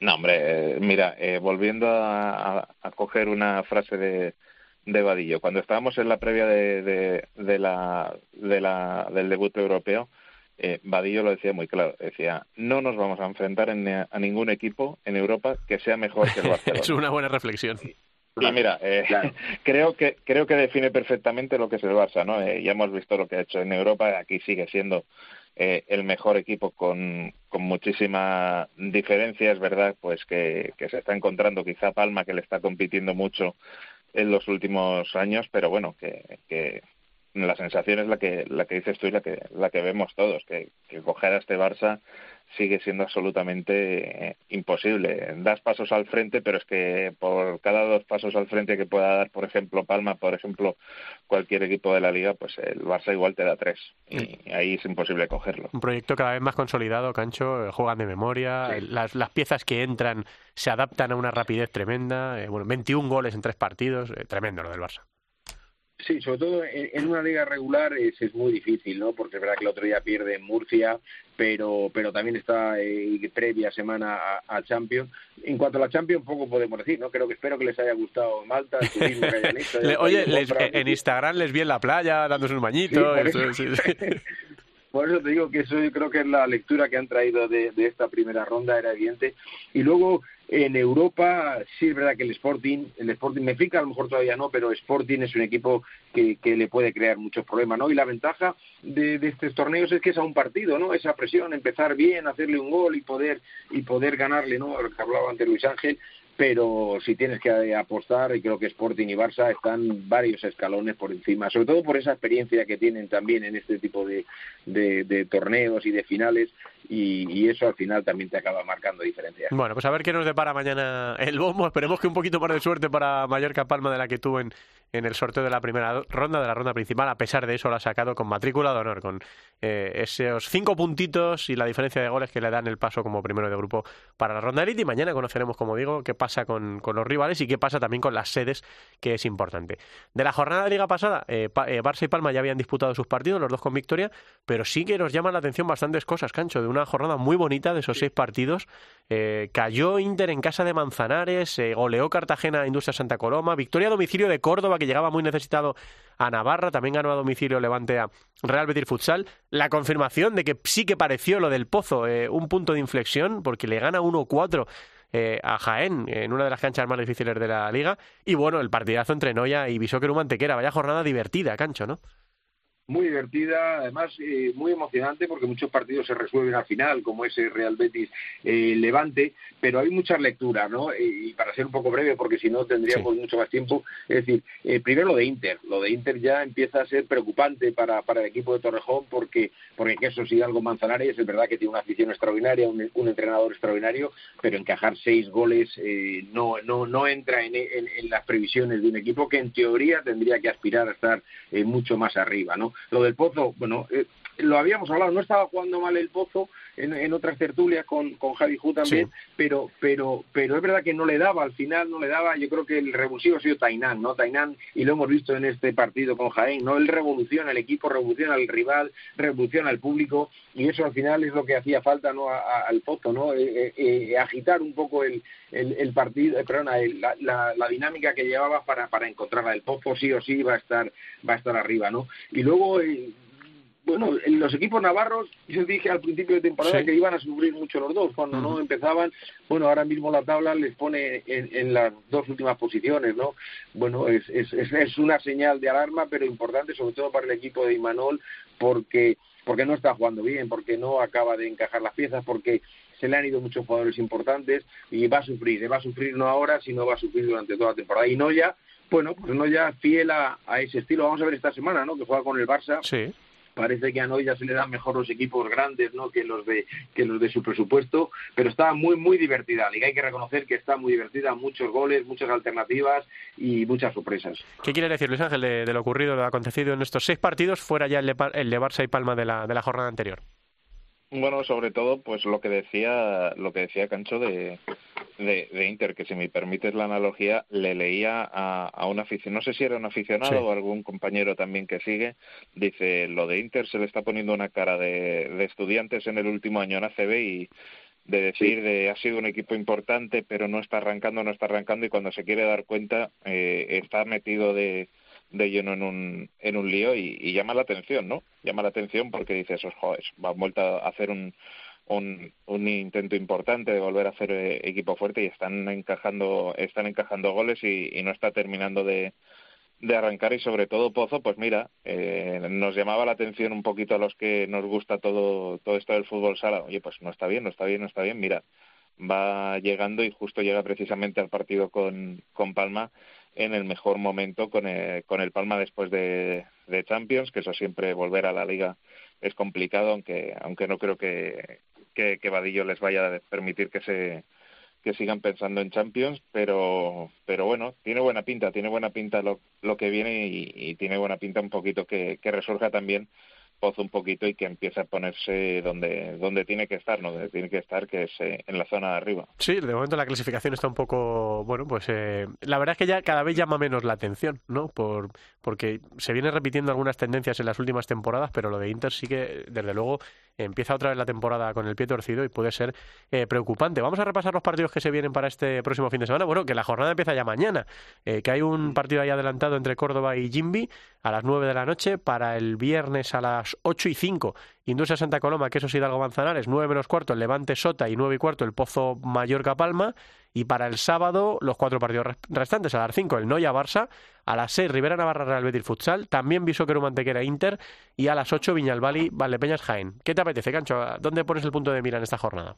No, hombre, eh, mira, eh, volviendo a, a- a coger una frase de, de Vadillo, cuando estábamos en la previa de, de, de la, de la, del debut europeo, eh, Vadillo lo decía muy claro, decía, no nos vamos a enfrentar en- a ningún equipo en Europa que sea mejor que el Barcelona. es una buena reflexión. Y mira, eh, Claro. creo que creo que define perfectamente lo que es el Barça, ¿no? Eh, ya hemos visto lo que ha hecho en Europa, aquí sigue siendo eh, el mejor equipo con, con muchísima diferencia, es verdad, pues que, que se está encontrando quizá Palma que le está compitiendo mucho en los últimos años, pero bueno, que, que la sensación es la que la que dices tú y la que la que vemos todos, que, que coger a este Barça sigue siendo absolutamente eh, imposible. Das pasos al frente, pero es que por cada dos pasos al frente que pueda dar, por ejemplo, Palma, por ejemplo, cualquier equipo de la liga, pues el Barça igual te da tres. Y ahí es imposible cogerlo. Un proyecto cada vez más consolidado, Cancho, eh, juegan de memoria, Sí. eh, las, las piezas que entran se adaptan a una rapidez tremenda, eh, bueno, 21 goles en tres partidos, eh, tremendo lo del Barça. Sí, sobre todo en, en una liga regular es, es muy difícil, ¿no? Porque es verdad que el otro día pierde en Murcia, pero pero también está eh, previa semana a, a Champions. En cuanto a la Champions, poco podemos decir, ¿no? Creo que espero que les haya gustado Malta, el turismo que hayan hecho. Le- oye, les- en Instagram les vi en la playa dándose un bañito. por eso, eso. sí, sí. Por eso te digo que eso yo creo que es la lectura que han traído de, de esta primera ronda, era evidente. Y luego en Europa, sí es verdad que el Sporting, el Sporting me pica, a lo mejor todavía no, pero Sporting es un equipo que, que le puede crear muchos problemas, ¿no? Y la ventaja de, de estos torneos es que es a un partido, ¿no? Esa presión, empezar bien, hacerle un gol y poder y poder ganarle, ¿no? Lo que hablaba antes Luis Ángel, pero si tienes que apostar, y creo que Sporting y Barça están varios escalones por encima, sobre todo por esa experiencia que tienen también en este tipo de, de, torneos y de finales, y, y eso al final también te acaba marcando diferencias. Bueno, pues a ver qué nos depara mañana el bombo. Esperemos que un poquito más de suerte para Mallorca Palma de la que tuvo en, en el sorteo de la primera ronda, de la ronda principal. A pesar de eso, lo ha sacado con matrícula de honor, con eh, esos cinco puntitos y la diferencia de goles que le dan el paso como primero de grupo para la ronda elite. Y mañana conoceremos, como digo, qué pasa con, con los rivales y qué pasa también con las sedes, que es importante. De la jornada de liga pasada, eh, Pa- eh, Barça y Palma ya habían disputado sus partidos, los dos con victoria, pero sí que nos llaman la atención bastantes cosas, Cancho, de una jornada muy bonita de esos seis partidos. Eh, cayó Inter en casa de Manzanares, eh, goleó Cartagena a Industria Santa Coloma, victoria a domicilio de Córdoba, que llegaba muy necesitado a Navarra, también ganó a domicilio Levante a Real Betis Futsal. La confirmación de que sí que pareció lo del Pozo, eh, un punto de inflexión, porque le gana 1-4 eh, a Jaén en una de las canchas más difíciles de la liga. Y bueno, el partidazo entre Noya y Bisóquer Mantequera. Vaya jornada divertida, Cancho, ¿no? Muy divertida, además eh, muy emocionante porque muchos partidos se resuelven al final, como ese Real Betis eh, Levante, pero hay muchas lecturas, ¿no? Eh, y para ser un poco breve, porque si no tendríamos Sí. mucho más tiempo, es decir, eh, primero lo de Inter, lo de Inter ya empieza a ser preocupante para, para el equipo de Torrejón porque porque que eso sí algo Manzanares, es verdad que tiene una afición extraordinaria, un, un entrenador extraordinario, pero encajar seis goles eh, no no no entra en, en, en las previsiones de un equipo que en teoría tendría que aspirar a estar mucho más arriba, ¿no? Lo del Pozo, bueno, eh, lo habíamos hablado, no estaba jugando mal el Pozo en, en otras tertulias con, con Javi Ju también, Sí. pero, pero, pero es verdad que no le daba, al final no le daba, yo creo que el revulsivo ha sido Tainán, ¿no? Tainán, y lo hemos visto en este partido con Jaén, ¿no? Él revoluciona el equipo, revoluciona al rival, revoluciona al público, y eso al final es lo que hacía falta, ¿no? A- a- al Pozo, ¿no? Eh, eh, eh, agitar un poco el, el, el partido, eh, perdona, el- la, la, la dinámica que llevaba para, para encontrarla. El Pozo sí o sí va a estar, va a estar arriba, ¿no? Y luego, bueno, en los equipos navarros, yo dije al principio de temporada Sí. que iban a sufrir mucho los dos cuando no empezaban. Bueno, ahora mismo la tabla les pone en, en las dos últimas posiciones, ¿no? Bueno, es, es, es, es una señal de alarma, pero importante, sobre todo para el equipo de Imanol, porque porque no está jugando bien, porque no acaba de encajar las piezas, porque se le han ido muchos jugadores importantes y va a sufrir, va a sufrir no ahora, sino va a sufrir durante toda la temporada. Y Noya, bueno, pues Noya fiel a, a ese estilo. Vamos a ver esta semana, ¿no? Que juega con el Barça. Sí. Parece que a Noya se le dan mejor los equipos grandes, ¿no? Que los de que los de su presupuesto, pero está muy muy divertida. Liga hay que reconocer que está muy divertida, muchos goles, muchas alternativas y muchas sorpresas. ¿Qué quiere decir Luis Ángel de, de lo ocurrido, de lo acontecido en estos seis partidos, fuera ya el de, el de Barça y Palma de la, de la jornada anterior? Bueno, sobre todo, pues lo que decía, lo que decía Cancho de, de, de Inter, que si me permites la analogía, le leía a, a un aficionado, no sé si era un aficionado Sí. o algún compañero también que sigue, dice, lo de Inter se le está poniendo una cara de, de estudiantes en el último año en ACB y de decir de ha sido un equipo importante pero no está arrancando, no está arrancando y cuando se quiere dar cuenta eh, está metido de, de lleno en un, en un lío y, llama la atención, ¿no? Llama la atención porque dices, oh, joder, han vuelto a hacer un, un, un intento importante de volver a hacer eh, equipo fuerte y están encajando, están encajando goles y, y no está terminando de, de arrancar y sobre todo Pozo, pues mira, eh, nos llamaba la atención un poquito a los que nos gusta todo, todo esto del fútbol sala. Oye, pues no está bien, no está bien, no está bien. Mira, va llegando y justo llega precisamente al partido con, con Palma en el mejor momento con el, con el Palma después de, de Champions, que eso siempre volver a la liga es complicado, aunque aunque no creo que, que, que Vadillo les vaya a permitir que se que sigan pensando en Champions, pero pero bueno, tiene buena pinta, tiene buena pinta lo, lo que viene y, y tiene buena pinta un poquito que, que resurja también Pozo un poquito y que empiece a ponerse donde donde tiene que estar, ¿no? Donde tiene que estar, que es eh, en la zona de arriba. Sí, de momento la clasificación está un poco, bueno, pues eh, la verdad es que ya cada vez llama menos la atención, ¿no? Por, porque se vienen repitiendo algunas tendencias en las últimas temporadas, pero lo de Inter sí que, desde luego, empieza otra vez la temporada con el pie torcido y puede ser eh, preocupante. Vamos a repasar los partidos que se vienen para este próximo fin de semana. Bueno, que la jornada empieza ya mañana, eh, que hay un partido ahí adelantado entre Córdoba y Jimbi a las 9 de la noche, para el viernes a las 8 y 5, Industria Santa Coloma, que eso es Hidalgo Manzanares, 9 menos cuarto, el Levante Sota y 9 y cuarto, el Pozo Mallorca Palma. Y para el sábado, los cuatro partidos res- restantes, a las 5, el Noya Barça, a las 6, Rivera Navarra Real Betis Futsal, también Bisóquero Mantequera Inter, y a las 8, Viñalbali Valdepeñas Jaén. ¿Qué te apetece, Cancho? ¿Dónde pones el punto de mira en esta jornada?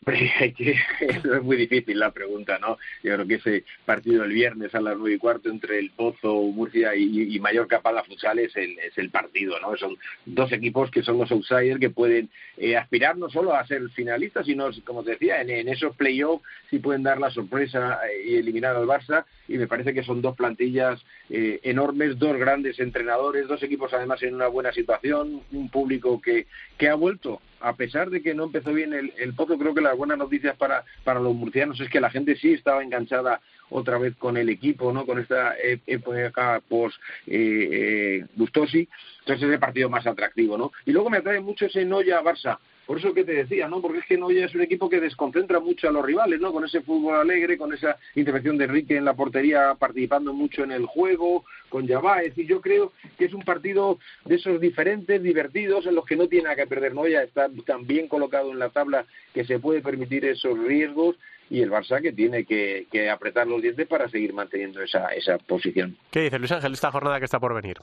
Es muy difícil la pregunta, ¿no? Yo creo que ese partido el viernes a las nueve y cuarto entre el Pozo, Murcia y, y Mallorca Pala Futsal es el, es el partido, ¿no? Son dos equipos que son los outsiders que pueden eh, aspirar no solo a ser finalistas, sino, como te decía, en, en esos playoffs sí pueden dar la sorpresa eh, y eliminar al Barça. Y me parece que son dos plantillas eh, enormes, dos grandes entrenadores, dos equipos además en una buena situación, un público que, que ha vuelto a pesar de que no empezó bien el, el Pozo, creo que las buenas noticias para, para los murcianos es que la gente sí estaba enganchada otra vez con el equipo, ¿no? Con esta e- época post eh, eh, Gustosi. Entonces es el partido más atractivo, ¿no? Y luego me atrae mucho ese Noya Barça. Por eso que te decía, ¿no? Porque es que Noya es un equipo que desconcentra mucho a los rivales, ¿no? Con ese fútbol alegre, con esa intervención de Enrique en la portería, participando mucho en el juego, con Yabá. Es decir, yo creo que es un partido de esos diferentes, divertidos, en los que no tiene nada que perder Noya. Está tan bien colocado en la tabla que se puede permitir esos riesgos y el Barça que tiene que, que apretar los dientes para seguir manteniendo esa, esa posición. ¿Qué dice Luis Ángel esta jornada que está por venir?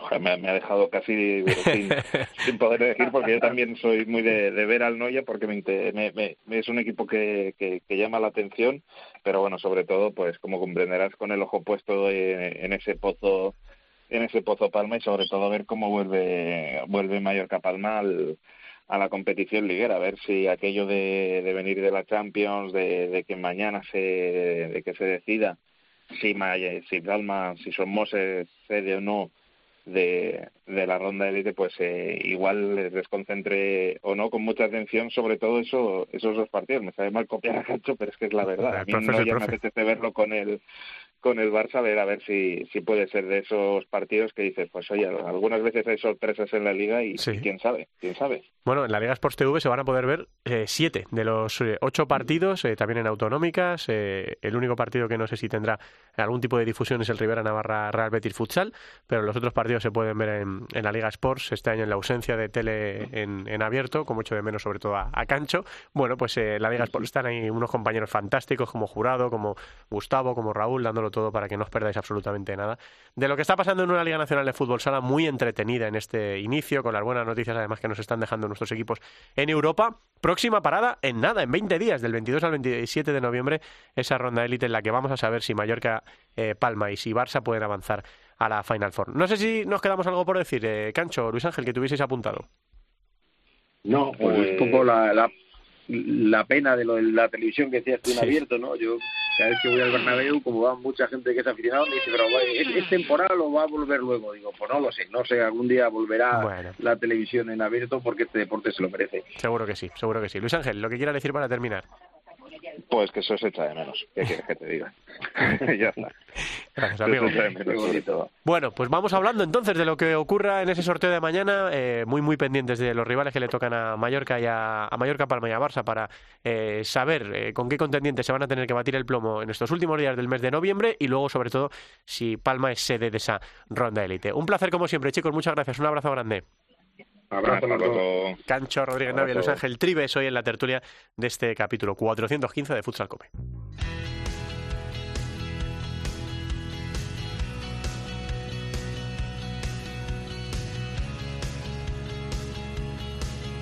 Joder, me, me ha dejado casi sin, sin poder decir porque yo también soy muy de, de ver al Noya porque me, me- me- es un equipo que, que, que llama la atención pero bueno sobre todo pues como comprenderás con el ojo puesto en, en ese pozo en ese pozo Palma y sobre todo ver cómo vuelve vuelve Mallorca Palma al, a la competición liguera, a ver si aquello de, de venir de la Champions, de, de que mañana se de que se decida si Maya- si Palma, si Somos se cede o no de, de la ronda de élite, pues eh, igual les desconcentre o no con mucha atención, sobre todo eso, esos dos partidos. Me sabe mal copiar a Cacho, pero es que es la verdad. A mí El profe no ya me apetece verlo con el con el Barça a ver a ver si, si puede ser de esos partidos que dices, pues oye, algunas veces hay sorpresas en la liga y, Sí. y quién sabe, quién sabe. Bueno, en la Liga Sports TV se van a poder ver eh, siete de los eh, ocho partidos, eh, también en autonómicas. eh, el único partido que no sé si tendrá algún tipo de difusión es el Rivera Navarra Real Betis Futsal, pero los otros partidos se pueden ver en, en la Liga Sports este año en la ausencia de tele en, en abierto, como echo de menos sobre todo a, a Cancho. Bueno, pues en la Liga Sports están ahí unos compañeros fantásticos como Jurado, como Gustavo, como Raúl, dándolo todo para que no os perdáis absolutamente nada de lo que está pasando en una Liga Nacional de Fútbol Sala muy entretenida en este inicio, con las buenas noticias además que nos están dejando nuestros equipos en Europa. Próxima parada en nada, en 20 días, del 22 al 27 de noviembre, esa ronda élite en la que vamos a saber si Mallorca, eh, Palma y si Barça pueden avanzar a la Final Four. No sé si nos quedamos algo por decir, eh, Cancho, Luis Ángel, que tuvieseis apuntado. No, pues un poco la, la, la pena de lo de la televisión que decías tú en Sí. abierto, ¿no? Yo cada vez que voy al Bernabéu, como va mucha gente que es aficionado, me dice, pero ¿es, es temporal o va a volver luego? Digo, pues no lo sé, no sé, algún día volverá Bueno. la televisión en abierto porque este deporte se lo merece. Seguro que sí, seguro que sí. Luis Ángel, lo que quieras decir para terminar. Pues que eso se echa de menos, ¿qué quieres que te diga? ya está. Gracias, Se amigo. menos. Bueno, pues vamos hablando entonces de lo que ocurra en ese sorteo de mañana, eh, muy muy pendientes de los rivales que le tocan a Mallorca y a, a Mallorca, Palma y a Barça para eh, saber eh, con qué contendientes se van a tener que batir el plomo en estos últimos días del mes de noviembre y luego sobre todo si Palma es sede de esa ronda élite. Un placer como siempre, chicos, muchas gracias, un abrazo grande. Abrazo a. Cancho Rodríguez. Navia, Luis Ángel Tribes, hoy en la tertulia de este capítulo 415 de Futsal Cope.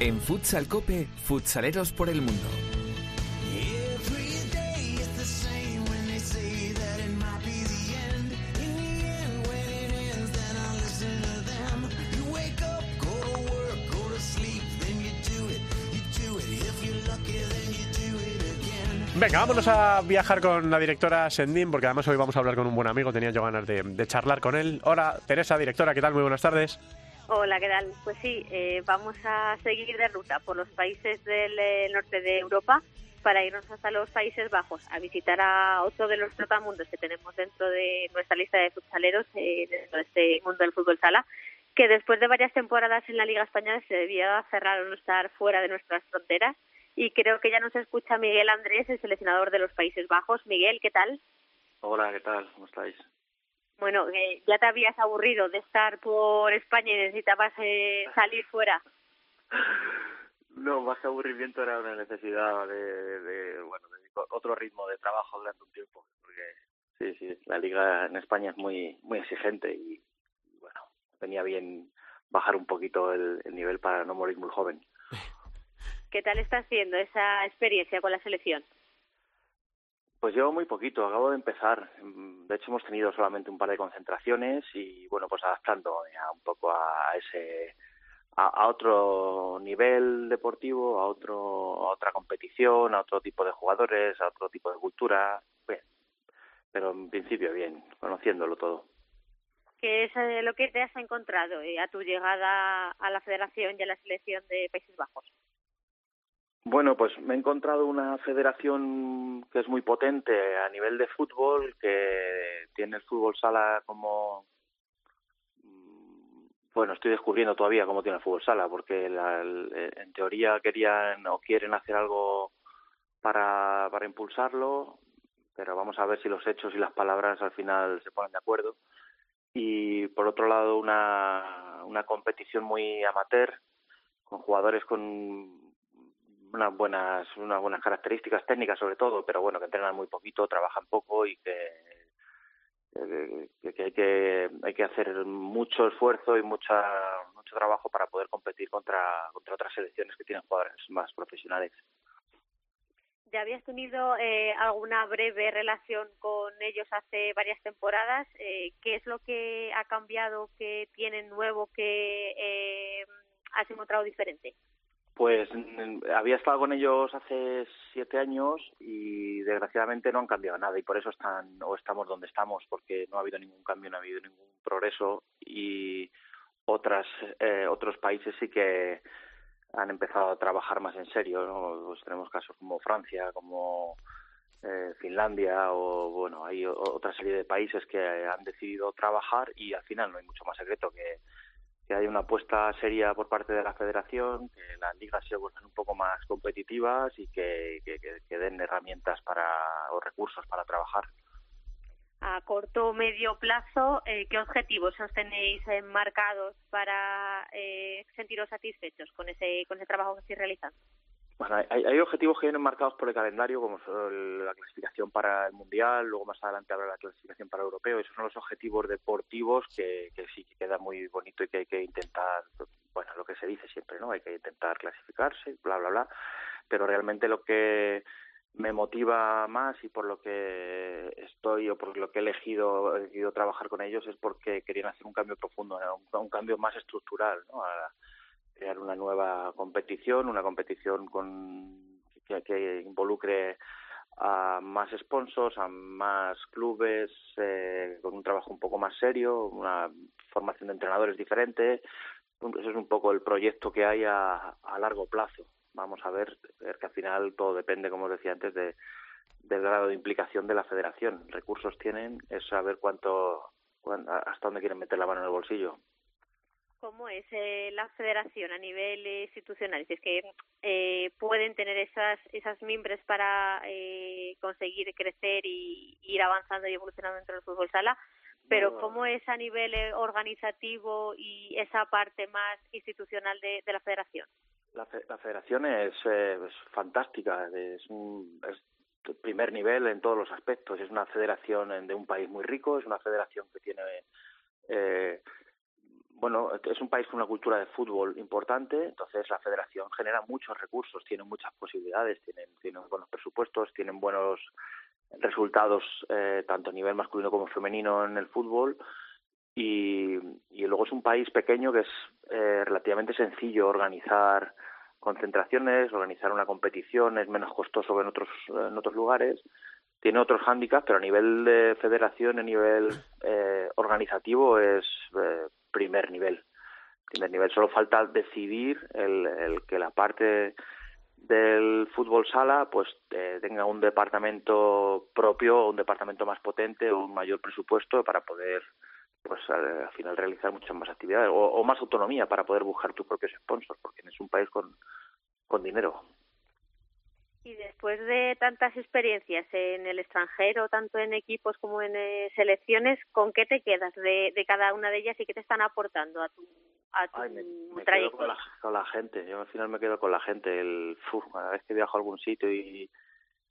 En Futsal Cope, futsaleros por el mundo. Venga, vámonos a viajar con la directora Sendín, porque además hoy vamos a hablar con un buen amigo, tenía yo ganas de, charlar con él. Hola, Teresa, directora, ¿qué tal? Muy buenas tardes. Hola, ¿qué tal? Pues sí, eh, vamos a seguir de ruta por los países del eh, norte de Europa para irnos hasta los Países Bajos a visitar a otro de los trotamundos que tenemos dentro de nuestra lista de futsaleros eh, dentro de este mundo del fútbol sala, que después de varias temporadas en la Liga Española se debía cerrar o no estar fuera de nuestras fronteras. Y creo que ya nos escucha Miguel Andrés, el seleccionador de los Países Bajos. Miguel, ¿qué tal? Hola, ¿qué tal? ¿Cómo estáis? Bueno, eh, ya te habías aburrido de estar por España y necesitabas eh, salir fuera. No, más que aburrimiento era una necesidad de, de, bueno, de otro ritmo de trabajo durante un tiempo, porque sí, sí, la liga en España es muy muy exigente y, bueno, venía bien bajar un poquito el, el nivel para no morir muy joven. ¿Qué tal está haciendo esa experiencia con la selección? Pues llevo muy poquito, acabo de empezar. De hecho, hemos tenido solamente un par de concentraciones y, bueno, pues adaptando ya un poco a ese, a, a otro nivel deportivo, a otro, a otra competición, a otro tipo de jugadores, a otro tipo de cultura. Bien, pero en principio bien, conociéndolo todo. ¿Qué es eh, lo que te has encontrado eh, a tu llegada a la federación y a la selección de Países Bajos? Bueno, pues me he encontrado una federación que es muy potente a nivel de fútbol, que tiene el fútbol sala como mm, bueno, estoy descubriendo todavía cómo tiene el fútbol sala, porque la, el- en teoría querían o quieren hacer algo para, para impulsarlo, pero vamos a ver si los hechos y las palabras al final se ponen de acuerdo. Y por otro lado, una, una competición muy amateur, con jugadores con unas buenas, unas buenas características técnicas sobre todo, pero bueno, que entrenan muy poquito, trabajan poco y que, hay que hay que hacer mucho esfuerzo y mucha mucho trabajo para poder competir contra contra otras selecciones que tienen jugadores más profesionales. ¿Ya habías tenido eh, alguna breve relación con ellos hace varias temporadas? Eh, ¿Qué es lo que ha cambiado, que tienen nuevo, que eh, has encontrado diferente? Pues mm, había estado con ellos hace siete años y desgraciadamente no han cambiado nada y por eso están o estamos donde estamos porque no ha habido ningún cambio, no ha habido ningún progreso y otras eh, otros países sí que han empezado a trabajar más en serio. ¿no? Pues tenemos casos como Francia, como eh, Finlandia o bueno, hay otra serie de países que han decidido trabajar y al final no hay mucho más secreto que, que hay una apuesta seria por parte de la federación, que las ligas se vuelvan un poco más competitivas y que, den herramientas para o recursos para trabajar. A corto o medio plazo, eh, ¿qué objetivos os tenéis marcados para eh, sentiros satisfechos con ese, con ese trabajo que estáis realizando? Bueno, hay, hay objetivos que vienen marcados por el calendario, como la clasificación para el Mundial, luego más adelante habrá la clasificación para el Europeo. Esos son los objetivos deportivos que, que sí que queda muy bonito y que hay que intentar, bueno, lo que se dice siempre, ¿no? Hay que intentar clasificarse, bla, bla, bla. Pero realmente lo que me motiva más y por lo que estoy o por lo que he elegido, he elegido trabajar con ellos es porque querían hacer un cambio profundo, un cambio más estructural, ¿no? A- crear una nueva competición, una competición con que, involucre a más sponsors, a más clubes, eh, con un trabajo un poco más serio, una formación de entrenadores diferente. Ese es un poco el proyecto que hay a, largo plazo. Vamos a ver, ver que al final todo depende, como os decía antes, de, del grado de implicación de la federación. Recursos tienen, es saber cuánto, cuán- hasta dónde quieren meter la mano en el bolsillo. ¿Cómo es eh, la federación a nivel eh, institucional? Si es que eh, pueden tener esas esas mimbres para eh, conseguir crecer y ir avanzando y evolucionando dentro del fútbol sala, pero No. ¿cómo es a nivel eh, organizativo y esa parte más institucional de, de la federación? La, fe- la federación es, eh, es fantástica, es, un, es primer nivel en todos los aspectos. Es una federación en- de un país muy rico, es una federación que tiene, eh, bueno, es un país con una cultura de fútbol importante, entonces la federación genera muchos recursos, tiene muchas posibilidades, tienen, tienen buenos presupuestos, tienen buenos resultados eh, tanto a nivel masculino como femenino en el fútbol. Y, luego es un país pequeño que es eh, relativamente sencillo organizar concentraciones, organizar una competición, es menos costoso que en otros, en otros lugares, tiene otros hándicaps, pero a nivel de federación, a nivel eh, organizativo es eh, primer nivel. Primer nivel, solo falta decidir el, el que la parte del fútbol sala pues eh, tenga un departamento propio, un departamento más potente o un mayor presupuesto para poder pues al, al final realizar muchas más actividades o, o más autonomía para poder buscar tus propios sponsors porque es un país con, con dinero. Y después de tantas experiencias en el extranjero, tanto en equipos como en eh, selecciones, ¿con qué te quedas de, de cada una de ellas y qué te están aportando a tu, a tu Ay, me, me quedo con la, con la gente, yo al final me quedo con la gente. El, uf, cada vez que viajo a algún sitio y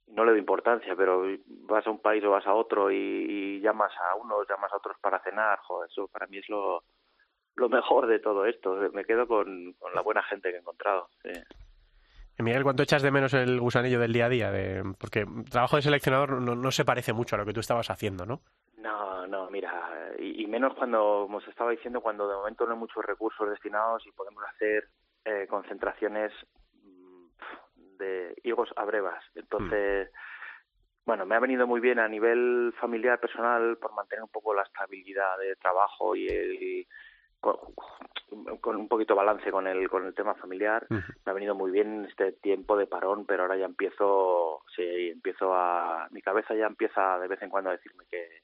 no le doy importancia, pero vas a un país o vas a otro y, y llamas a unos, llamas a otros para cenar, joder, eso para mí es lo, lo mejor de todo esto. Me quedo con, con la buena gente que he encontrado. sí. Miguel, ¿cuánto echas de menos el gusanillo del día a día? De, porque trabajo de seleccionador no, se parece mucho a lo que tú estabas haciendo, ¿no? No, no, mira, y, y menos cuando, como os estaba diciendo, cuando de momento no hay muchos recursos destinados y podemos hacer eh, concentraciones mm, de higos a brevas. Entonces, bueno, me ha venido muy bien a nivel familiar, personal, por mantener un poco la estabilidad de trabajo y, el- con, con un poquito balance con el, con el tema familiar. Me ha venido muy bien este tiempo de parón, pero ahora ya empiezo, sí, empiezo a, mi cabeza ya empieza de vez en cuando a decirme que,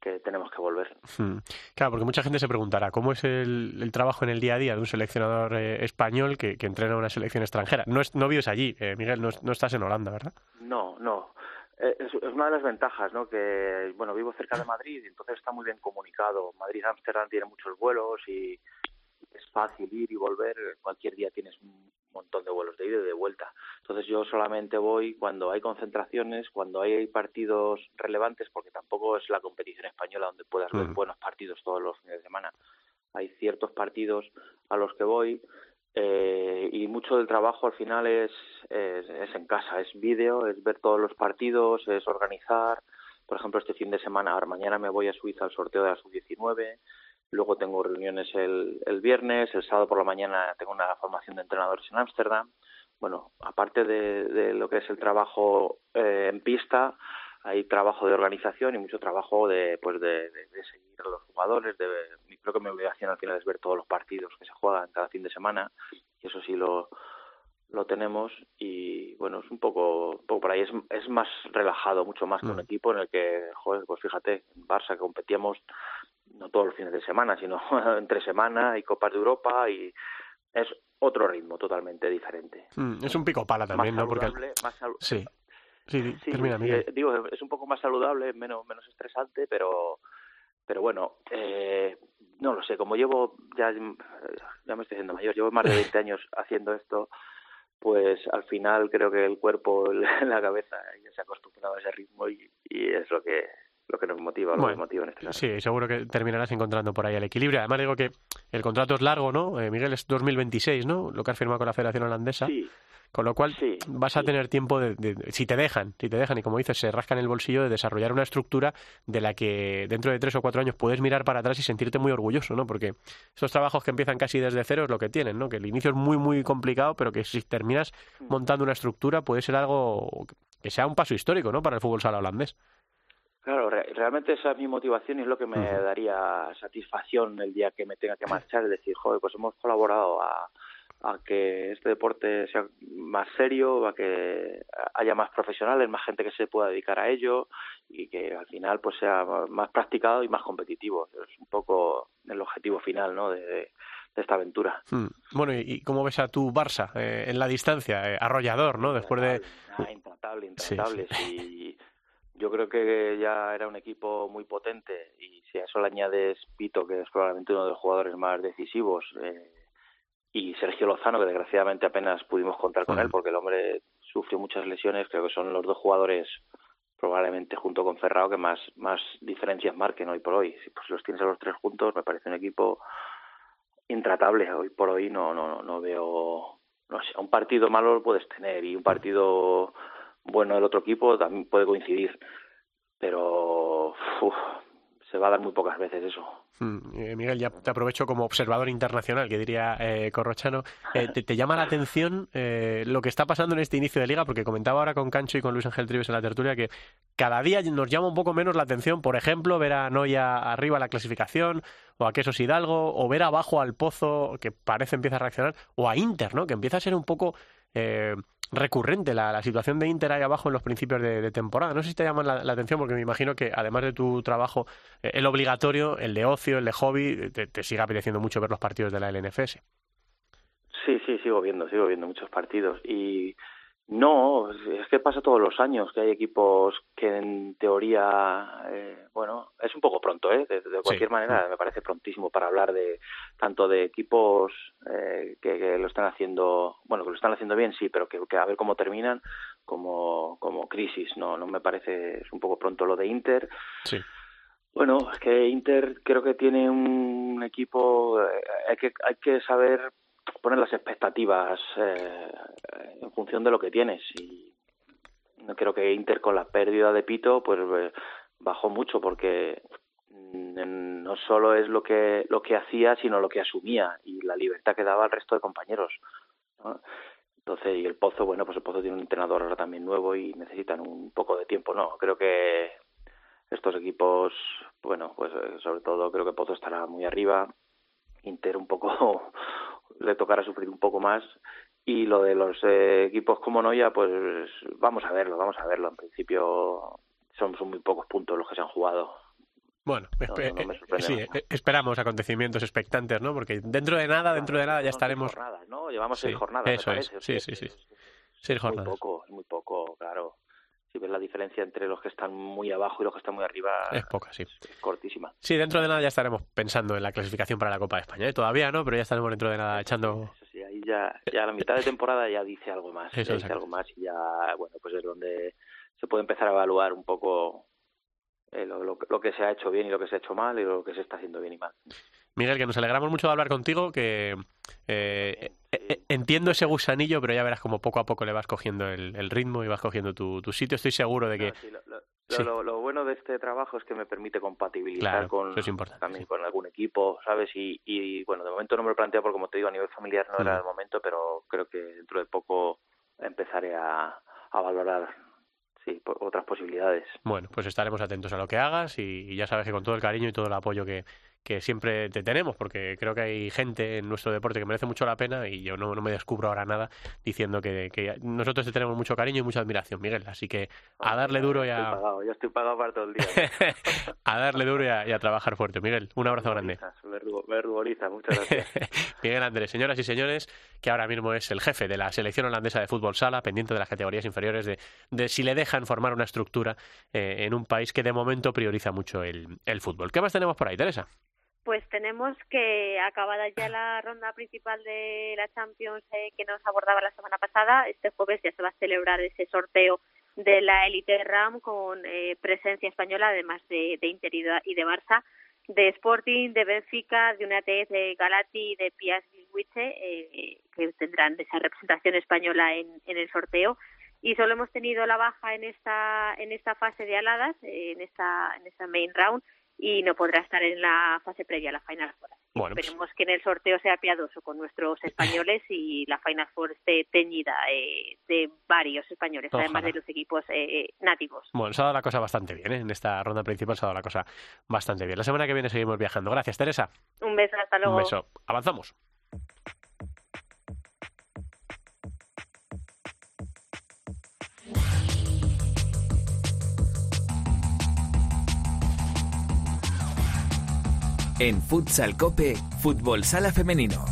que tenemos que volver. Hmm. Claro, porque mucha gente se preguntará cómo es el, el trabajo en el día a día de un seleccionador eh, español que, que entrena a una selección extranjera. No, es, no vives allí, eh, Miguel, no, no estás en Holanda, ¿verdad? No, no. Eh, Es, una de las ventajas, ¿no? Que, bueno, vivo cerca de Madrid y entonces está muy bien comunicado. Madrid-Ámsterdam tiene muchos vuelos y es fácil ir y volver. Cualquier día tienes un montón de vuelos de ida y de vuelta. Entonces yo solamente voy cuando hay concentraciones, cuando hay partidos relevantes, porque tampoco es la competición española donde puedas ver buenos partidos todos los fines de semana. Hay ciertos partidos a los que voy eh, y mucho del trabajo al final es, es, en casa, es vídeo, es ver todos los partidos, es organizar. Por ejemplo, este fin de semana, ahora mañana me voy a Suiza al sorteo de la sub-19, luego tengo reuniones el, el viernes, el sábado por la mañana tengo una formación de entrenadores en Ámsterdam. Bueno, aparte de, de lo que es el trabajo eh, en pista, hay trabajo de organización y mucho trabajo de pues de, de- de seguir a los jugadores de creo que mi obligación al final es ver todos los partidos que se juegan cada fin de semana y eso sí lo lo tenemos y bueno es un poco, un poco por ahí es, es más relajado mucho más que un Mm. equipo en el que joder pues fíjate en Barça que competíamos no todos los fines de semana sino entre semana y copas de Europa y es otro ritmo totalmente diferente Mm, es un pico pala también, más ¿no? Porque más sí, sí, Sí, termina, Miguel. eh, digo, es un poco más saludable, menos, menos estresante, pero, pero bueno, eh, no lo sé, como llevo, ya, eh, ya me estoy haciendo mayor, llevo más de 20 años haciendo esto, pues al final creo que el cuerpo, la cabeza ya se ha acostumbrado a ese ritmo y, y es lo que lo que nos motiva, lo que nos motiva en este caso. Sí, seguro que terminarás encontrando por ahí el equilibrio. Además digo que el contrato es largo, ¿no? Eh, Miguel, es 2026, ¿no? Lo que has firmado con la Federación Holandesa. Sí, Con lo cual Sí, vas a tener tiempo de, de- si te dejan, si te dejan y como dices, se rascan el bolsillo de desarrollar una estructura de la que dentro de tres o cuatro años puedes mirar para atrás y sentirte muy orgulloso, ¿no? Porque estos trabajos que empiezan casi desde cero es lo que tienen, ¿no? Que el inicio es muy, muy complicado, pero que si terminas Mm. montando una estructura puede ser algo que sea un paso histórico, ¿no? Para el fútbol sala holandés. Claro, re- realmente esa es mi motivación y es lo que me daría satisfacción el día que me tenga que marchar, es decir, joder, pues hemos colaborado a, a que este deporte sea más serio, a que haya más profesionales, más gente que se pueda dedicar a ello y que al final pues sea más practicado y más competitivo. Es un poco el objetivo final, ¿no? de, de esta aventura. Mm. Bueno, ¿y, cómo ves a tu Barça eh, en la distancia? Eh, arrollador, ¿no? Después de... Ah, intratable, Sí, intratable. Y yo creo que ya era un equipo muy potente y si a eso le añades Pito, que es probablemente uno de los jugadores más decisivos, eh, y Sergio Lozano, que desgraciadamente apenas pudimos contar con él porque el hombre sufrió muchas lesiones, creo que son los dos jugadores probablemente junto con Ferrao que más, más diferencias marquen hoy por hoy. Si pues los tienes a los tres juntos, me parece un equipo intratable. Hoy por hoy no, no, no veo, no sé, un partido malo lo puedes tener y un partido bueno del otro equipo también puede coincidir, pero uf, se va a dar muy pocas veces eso. Mm, eh, Miguel, ya te aprovecho como observador internacional, que diría eh, Corrochano. Eh, te, llama la atención lo que está pasando en este inicio de liga? Porque comentaba ahora con Cancho y con Luis Ángel Trives en la tertulia que cada día nos llama un poco menos la atención, por ejemplo, ver a Noya arriba la clasificación, o a Quesos Hidalgo, o ver abajo al Pozo, que parece empieza a reaccionar, o a Inter, ¿no? Que empieza a ser un poco... recurrente la, la situación de Inter ahí abajo en los principios de, temporada. No sé si te llaman la, atención porque me imagino que además de tu trabajo, eh, el obligatorio, el de ocio, el de hobby, te, te sigue apeteciendo mucho ver los partidos de la LNFS. Sí, sí, sigo viendo, sigo viendo muchos partidos y no, es que pasa todos los años que hay equipos que en teoría, eh, bueno, es un poco pronto, ¿eh? De, de cualquier Sí. manera me parece prontísimo para hablar de tanto de equipos eh, que, que lo están haciendo, bueno, que lo están haciendo bien, sí, pero que, que a ver cómo terminan, como, como crisis, no, no me parece, es un poco pronto lo de Inter. Sí. Bueno, es que Inter creo que tiene un equipo, eh, hay que hay que saber poner las expectativas eh, en función de lo que tienes. Y creo que Inter con la pérdida de Pito pues eh, bajó mucho porque mm, no solo es lo que lo que hacía sino lo que asumía y la libertad que daba al resto de compañeros entonces y el Pozo bueno pues el Pozo tiene un entrenador ahora también nuevo y necesitan un poco de tiempo. No creo que estos equipos bueno pues eh, sobre todo creo que Pozo estará muy arriba. Inter un poco le tocará sufrir un poco más y lo de los eh, equipos como Noya pues vamos a verlo vamos a verlo en principio son, son muy pocos puntos los que se han jugado Bueno, No, espe- no, no me eh, sí, eh, esperamos acontecimientos expectantes, ¿no? Porque dentro de nada, dentro de nada ya estaremos... jornadas, ¿no? llevamos Sí, seis jornadas eso es, sí, sí, sí. Seis es muy jornadas. poco es muy poco claro si ves la diferencia entre los que están muy abajo y los que están muy arriba Es poca, sí. es cortísima Sí, dentro de nada ya estaremos pensando en la clasificación para la Copa de España. ¿eh? Todavía no, pero ya estaremos dentro de nada echando... Eso sí, ahí ya, ya a la mitad de temporada ya dice algo más, Eso, ya dice algo más y ya, bueno, pues es donde se puede empezar a evaluar un poco eh, lo, lo, lo que se ha hecho bien y lo que se ha hecho mal y lo que se está haciendo bien y mal. Miguel, que nos alegramos mucho de hablar contigo, que eh, entiendo ese gusanillo, pero ya verás como poco a poco le vas cogiendo el, el ritmo y vas cogiendo tu, tu sitio. Estoy seguro de que... No, sí, lo, lo- sí. lo- lo bueno de este trabajo es que me permite compatibilizar Claro, con, es también sí. con algún equipo, ¿sabes? Y, y bueno, de momento no me lo planteo porque como te digo, a nivel familiar no era el momento, pero creo que dentro de poco empezaré a, a valorar sí, otras posibilidades. Bueno, pues estaremos atentos a lo que hagas y, y ya sabes que con todo el cariño y todo el apoyo que, que siempre te tenemos, porque creo que hay gente en nuestro deporte que merece mucho la pena y yo no, no me descubro ahora nada diciendo que, que nosotros te tenemos mucho cariño y mucha admiración, Miguel. Así que a darle duro y estoy a, pagado, yo estoy pagado para todo el día. a darle duro y a, y a trabajar fuerte. Miguel, un abrazo grande. Me rubo- me ruboriza, muchas gracias. Miguel Andrés, señoras y señores, que ahora mismo es el jefe de la selección holandesa de fútbol sala, pendiente de las categorías inferiores, de, de si le dejan formar una estructura eh, en un país que de momento prioriza mucho el, el fútbol. ¿Qué más tenemos por ahí, Teresa? Pues tenemos que acabada ya la ronda principal de la Champions eh, que nos abordaba la semana pasada. Este jueves ya se va a celebrar ese sorteo de la Elite RAM con eh, presencia española, además de, de Inter y de, Barça, de Sporting, de Benfica, de United, de Galati y de Pias eh, que tendrán esa representación española en, en el sorteo y solo hemos tenido la baja en esta en esta fase de aladas eh, en esta en esta main round y no podrá estar en la fase previa a la Final Four. Bueno, pues- Esperemos que en el sorteo sea piadoso con nuestros españoles y la Final Four esté teñida eh, de varios españoles, además de los equipos eh, nativos. Bueno, se ha dado la cosa bastante bien, ¿eh? En esta ronda principal se ha dado la cosa bastante bien. La semana que viene seguimos viajando. Gracias, Teresa. Un beso, hasta luego. Un beso. Avanzamos. En Futsal Cope, Fútbol Sala Femenino.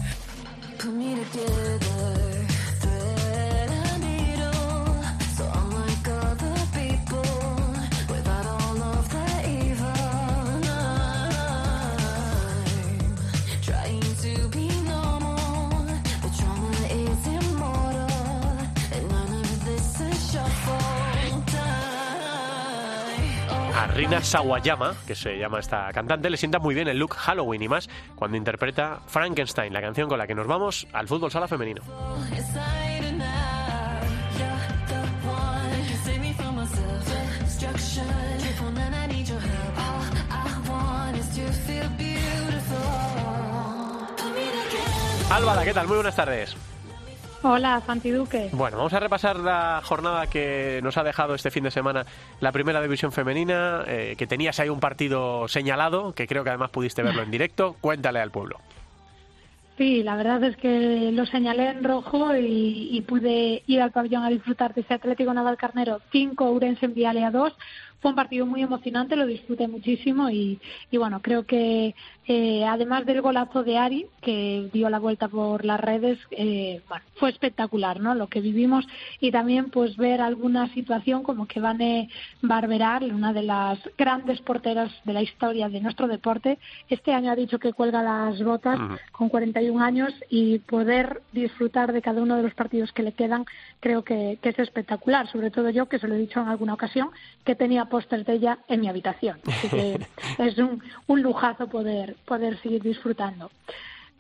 Rina Sawayama, que se llama esta cantante, le sienta muy bien el look Halloween y más cuando interpreta Frankenstein, la canción con la que nos vamos al fútbol sala femenino. Álvara, ¿qué tal? Muy buenas tardes. Hola, Santi Duque. Bueno, vamos a repasar la jornada que nos ha dejado este fin de semana la primera división femenina, eh, que tenías ahí un partido señalado, que creo que además pudiste verlo en directo. Cuéntale al pueblo. Sí, la verdad es que lo señalé en rojo y, y pude ir al pabellón a disfrutar de ese Atlético Navalcarnero 5, Urense en Viale 2. Fue un partido muy emocionante, lo disfruté muchísimo y, y bueno, creo que eh, además del golazo de Ari, que dio la vuelta por las redes, eh, bueno, fue espectacular, ¿no? Lo que vivimos. Y también pues ver alguna situación como que Vane Barberal, una de las grandes porteras de la historia de nuestro deporte, este año ha dicho que cuelga las botas con 41 años y poder disfrutar de cada uno de los partidos que le quedan creo que, que es espectacular, sobre todo yo que se lo he dicho en alguna ocasión que tenía pósters de ella en mi habitación, así que es un, un lujazo poder, poder seguir disfrutando.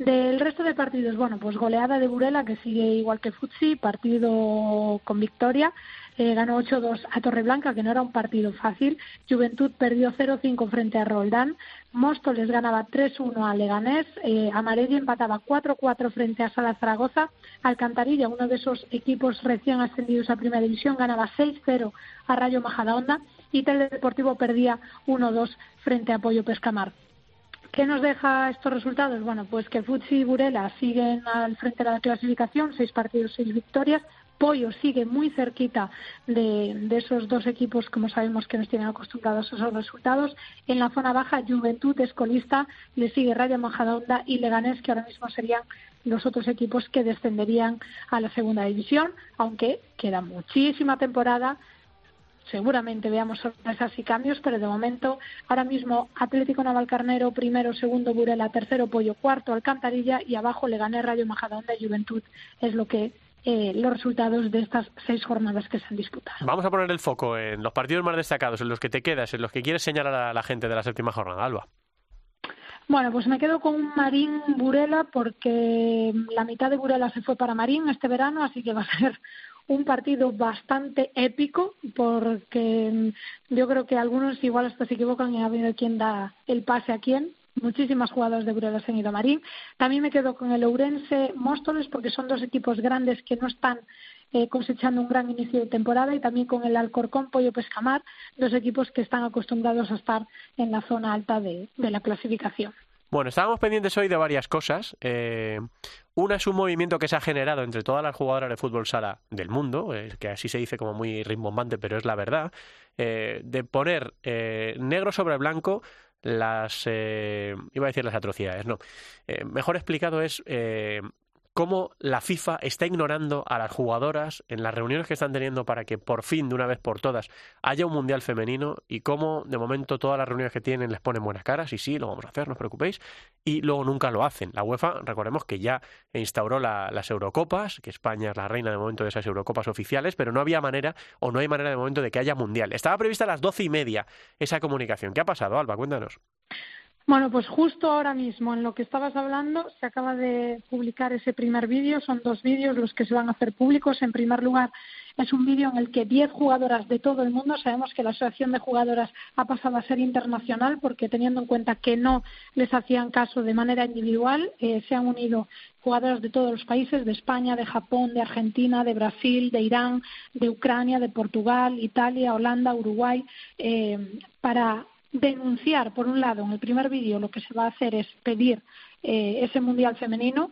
Del resto de partidos, bueno, pues goleada de Burela, que sigue igual que Futsi, partido con victoria. Eh, ganó 8-2 a Torreblanca, que no era un partido fácil. Juventud perdió 0-5 frente a Roldán. Móstoles ganaba 3-1 a Leganés. Eh, empataba 4-4 frente a Sala Zaragoza. Alcantarilla, uno de esos equipos recién ascendidos a Primera División, ganaba 6-0 a Rayo Majadahonda. Y Teledeportivo perdía 1-2 frente a Pollo Pescamar. ¿Qué nos deja estos resultados? Bueno, pues que Futsi y Burela siguen al frente de la clasificación, seis partidos, seis victorias. Pollo sigue muy cerquita de, de esos dos equipos, como sabemos que nos tienen acostumbrados a esos resultados. En la zona baja, Juventud es colista, le sigue Rayo Majadahonda y Leganés, que ahora mismo serían los otros equipos que descenderían a la segunda división, aunque queda muchísima temporada, seguramente veamos sorpresas y cambios, pero de momento, ahora mismo Atlético Navalcarnero, primero, segundo Burela, tercero Pollo, cuarto Alcantarilla y abajo le gané Rayo Majadahonda y Juventud. Es lo que eh, los resultados de estas seis jornadas que se han disputado. Vamos a poner el foco en los partidos más destacados, en los que te quedas, en los que quieres señalar a la gente de la séptima jornada, Alba. Bueno, pues me quedo con Marín Burela porque la mitad de Burela se fue para Marín este verano, así que va a ser un partido bastante épico porque yo creo que algunos igual hasta se equivocan y ha habido quien da el pase a quién. Muchísimas jugadoras de Burela han ido Marín. También me quedo con el Ourense Móstoles porque son dos equipos grandes que no están eh, cosechando un gran inicio de temporada y también con el Alcorcón Pollo Pescamar, dos equipos que están acostumbrados a estar en la zona alta de la clasificación. Bueno, estábamos pendientes hoy de varias cosas. Eh, una es un movimiento que se ha generado entre todas las jugadoras de fútbol sala del mundo, eh, que así se dice como muy rimbombante, pero es la verdad, eh, de poner eh, negro sobre blanco las, iba a decir las atrocidades, no. Mejor explicado es cómo la FIFA está ignorando a las jugadoras en las reuniones que están teniendo para que por fin, de una vez por todas, haya un mundial femenino y cómo de momento todas las reuniones que tienen les ponen buenas caras y sí, lo vamos a hacer, no os preocupéis, y luego nunca lo hacen. La UEFA, recordemos que ya instauró la- las Eurocopas, que España es la reina de momento de esas Eurocopas oficiales, pero no había manera o no hay manera de momento de que haya mundial. Estaba prevista a las doce y media esa comunicación. ¿Qué ha pasado, Alba? Cuéntanos. Bueno, pues justo ahora mismo, en lo que estabas hablando, se acaba de publicar ese primer vídeo. Son dos vídeos los que se van a hacer públicos. En primer lugar, es un vídeo en el que 10 jugadoras de todo el mundo, sabemos que la Asociación de Jugadoras ha pasado a ser internacional porque teniendo en cuenta que no les hacían caso de manera individual, eh, se han unido jugadoras de todos los países, de España, de Japón, de Argentina, de Brasil, de Irán, de Ucrania, de Portugal, Italia, Holanda, Uruguay, eh, para denunciar, por un lado, en el primer vídeo lo que se va a hacer es pedir eh, ese Mundial femenino,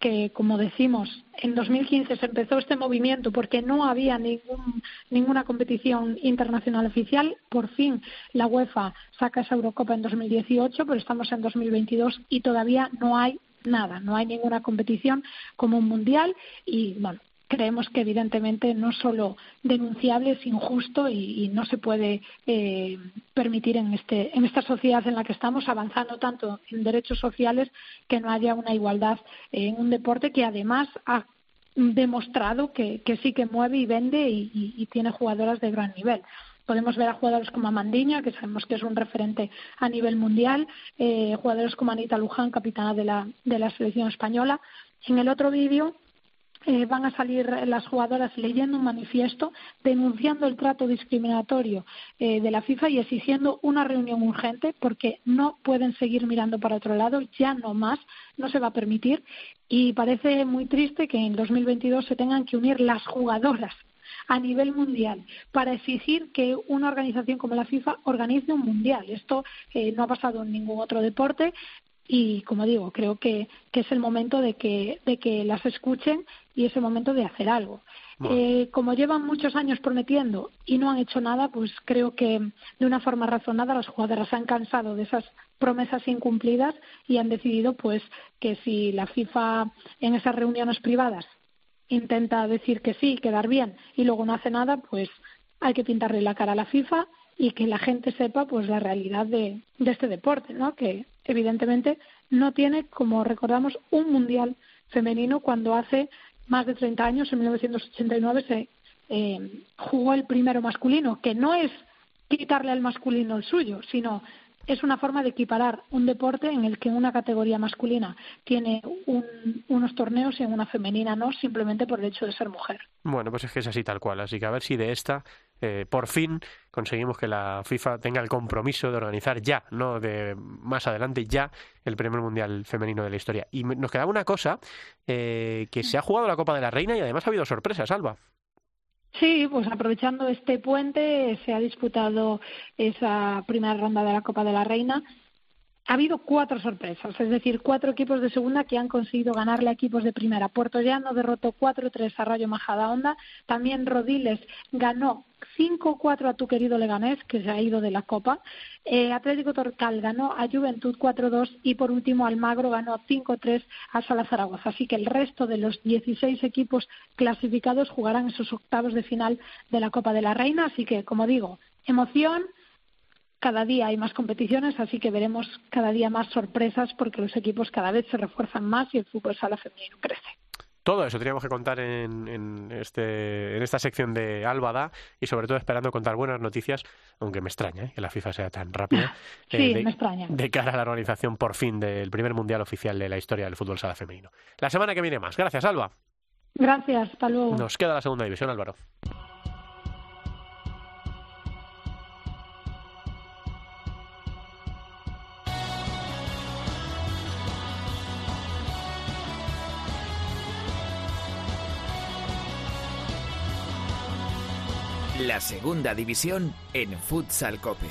que, como decimos, en 2015 se empezó este movimiento porque no había ningún, ninguna competición internacional oficial. Por fin la UEFA saca esa Eurocopa en 2018, pero estamos en 2022 y todavía no hay nada, no hay ninguna competición como un mundial y, bueno, creemos que evidentemente no solo denunciable es injusto y, y no se puede eh, permitir en este en esta sociedad en la que estamos avanzando tanto en derechos sociales que no haya una igualdad en un deporte que además ha demostrado que, sí que mueve y vende y tiene jugadoras de gran nivel. Podemos ver a jugadores como Amandiña, que sabemos que es un referente a nivel mundial, eh, jugadores como Anita Luján, capitana de la, de la selección española. En el otro vídeo eh, van a salir las jugadoras leyendo un manifiesto denunciando el trato discriminatorio eh, de la FIFA y exigiendo una reunión urgente porque no pueden seguir mirando para otro lado, ya no más, no se va a permitir y parece muy triste que en 2022 se tengan que unir las jugadoras a nivel mundial para exigir que una organización como la FIFA organice un mundial. Esto eh, no ha pasado en ningún otro deporte y como digo creo que, que es el momento de que, de que las escuchen y es el momento de hacer algo. Eh, como llevan muchos años prometiendo y no han hecho nada, pues creo que de una forma razonada las jugadoras se han cansado de esas promesas incumplidas y han decidido pues que si la FIFA en esas reuniones privadas intenta decir que sí, quedar bien y luego no hace nada, pues hay que pintarle la cara a la FIFA y que la gente sepa pues la realidad de, de este deporte, ¿no? Que evidentemente no tiene, como recordamos, un mundial femenino cuando hace más de 30 años, en 1989, se eh, jugó el primero masculino, que no es quitarle al masculino el suyo, sino es una forma de equiparar un deporte en el que una categoría masculina tiene un- unos torneos y en una femenina no, simplemente por el hecho de ser mujer. Bueno, pues es que es así tal cual. Así que a ver si de esta, eh, por fin, conseguimos que la FIFA tenga el compromiso de organizar ya, no de más adelante, ya el primer mundial femenino de la historia. Y nos quedaba una cosa, eh, que se ha jugado la Copa de la Reina y además ha habido sorpresas, Alba. Sí, pues aprovechando este puente se ha disputado esa primera ronda de la Copa de la Reina. Ha habido cuatro sorpresas, es decir, cuatro equipos de segunda que han conseguido ganarle a equipos de primera. Puerto Llano derrotó 4-3 a Rayo Majadahonda. También Rodiles ganó 5-4 a tu querido Leganés, que se ha ido de la Copa. Eh, Atlético Torcal ganó a Juventud 4-2 y por último Almagro ganó 5-3 a Sala Zaragoza. Así que el resto de los 16 equipos clasificados jugarán esos octavos de final de la Copa de la Reina. Así que, como digo, emoción. Cada día hay más competiciones, así que veremos cada día más sorpresas porque los equipos cada vez se refuerzan más y el fútbol sala femenino crece. Todo eso teníamos que contar en, en este, en esta sección de Álvada y sobre todo esperando contar buenas noticias, aunque me extraña ¿eh? que la FIFA sea tan rápida, Sí, eh, de, me extraña. de cara a la organización por fin del primer mundial oficial de la historia del fútbol sala femenino. La semana que viene más. Gracias, Alba. Gracias, hasta luego. Nos queda la segunda división, Álvaro. La segunda división en Futsal Cope.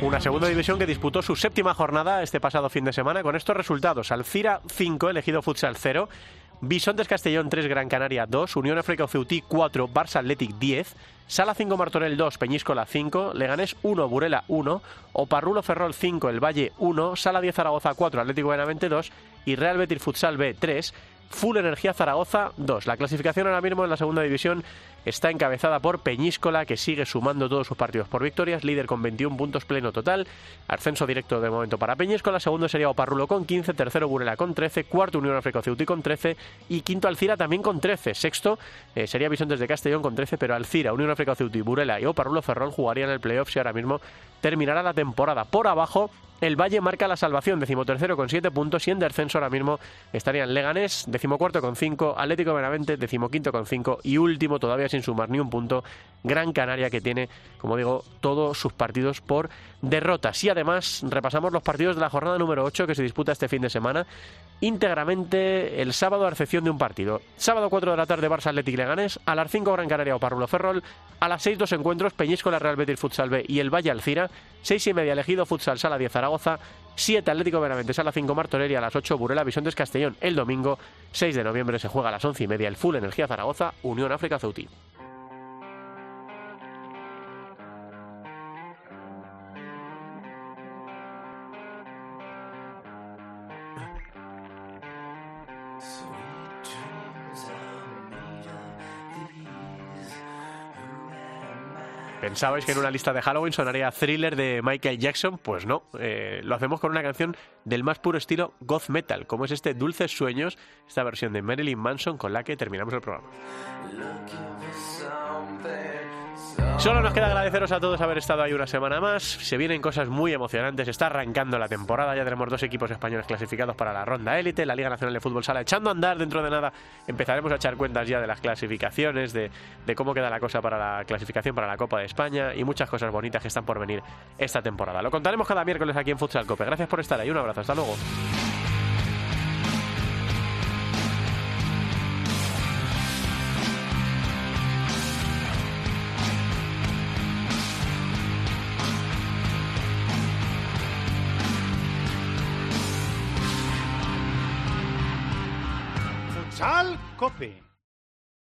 Una segunda división que disputó su séptima jornada este pasado fin de semana con estos resultados. Alcira 5, elegido Futsal 0. Bisontes Castellón 3, Gran Canaria 2, Unión África Ceutí 4, Barça Athletic 10, Sala 5 Martorell 2, Peñíscola 5, Leganés 1, Burela 1, Oparrulo Ferrol 5, El Valle 1, Sala 10 Zaragoza 4, Atlético Benavente 2 y Real Betis Futsal B 3, Full Energía Zaragoza 2. La clasificación ahora mismo en la segunda división está encabezada por Peñíscola, que sigue sumando todos sus partidos por victorias, líder con 21 puntos pleno total, ascenso directo de momento para Peñíscola, segundo sería Oparrulo con 15, tercero Burela con 13, cuarto Unión África Ceutí con 13 y quinto Alcira también con 13, sexto eh, sería Bisontes de Castellón con 13, pero Alcira, Unión África Ceutí, Burela y Oparrulo Ferrol jugarían el playoff si ahora mismo terminará la temporada. Por abajo el Valle marca la salvación, decimotercero con 7 puntos y en descenso ahora mismo estarían Leganés, decimocuarto con 5, Atlético Benavente, decimoquinto con 5 y último todavía sin sumar ni un punto, Gran Canaria que tiene, como digo, todos sus partidos por derrotas. Y además repasamos los partidos de la jornada número 8 que se disputa este fin de semana. Íntegramente el sábado a excepción de un partido. Sábado 4 de la tarde Barça Atlético Leganés, a las 5 Gran Canaria o Parrulo Ferrol, a las 6 dos encuentros Peñíscola Real Betis Futsal B y el Valle Alcira, 6 y media elegido Futsal Sala 10 Zaragoza, 7 Atlético Benavente Sala 5 Martorell a las 8 Burela Bisontes Castellón. El domingo 6 de noviembre se juega a las 11 y media el Full Energía Zaragoza Unión África Ceutí. ¿Pensabais que en una lista de Halloween sonaría thriller de Michael Jackson? Pues no, eh, lo hacemos con una canción del más puro estilo goth metal, como es este Dulces Sueños, esta versión de Marilyn Manson con la que terminamos el programa. Solo nos queda agradeceros a todos haber estado ahí una semana más. Se vienen cosas muy emocionantes. Está arrancando la temporada. Ya tenemos dos equipos españoles clasificados para la ronda élite. La Liga Nacional de Fútbol Sala echando a andar dentro de nada. Empezaremos a echar cuentas ya de las clasificaciones, de, de cómo queda la cosa para la clasificación para la Copa de España y muchas cosas bonitas que están por venir esta temporada. Lo contaremos cada miércoles aquí en Futsal Cope. Gracias por estar ahí. Un abrazo. Hasta luego. Futsal Cope.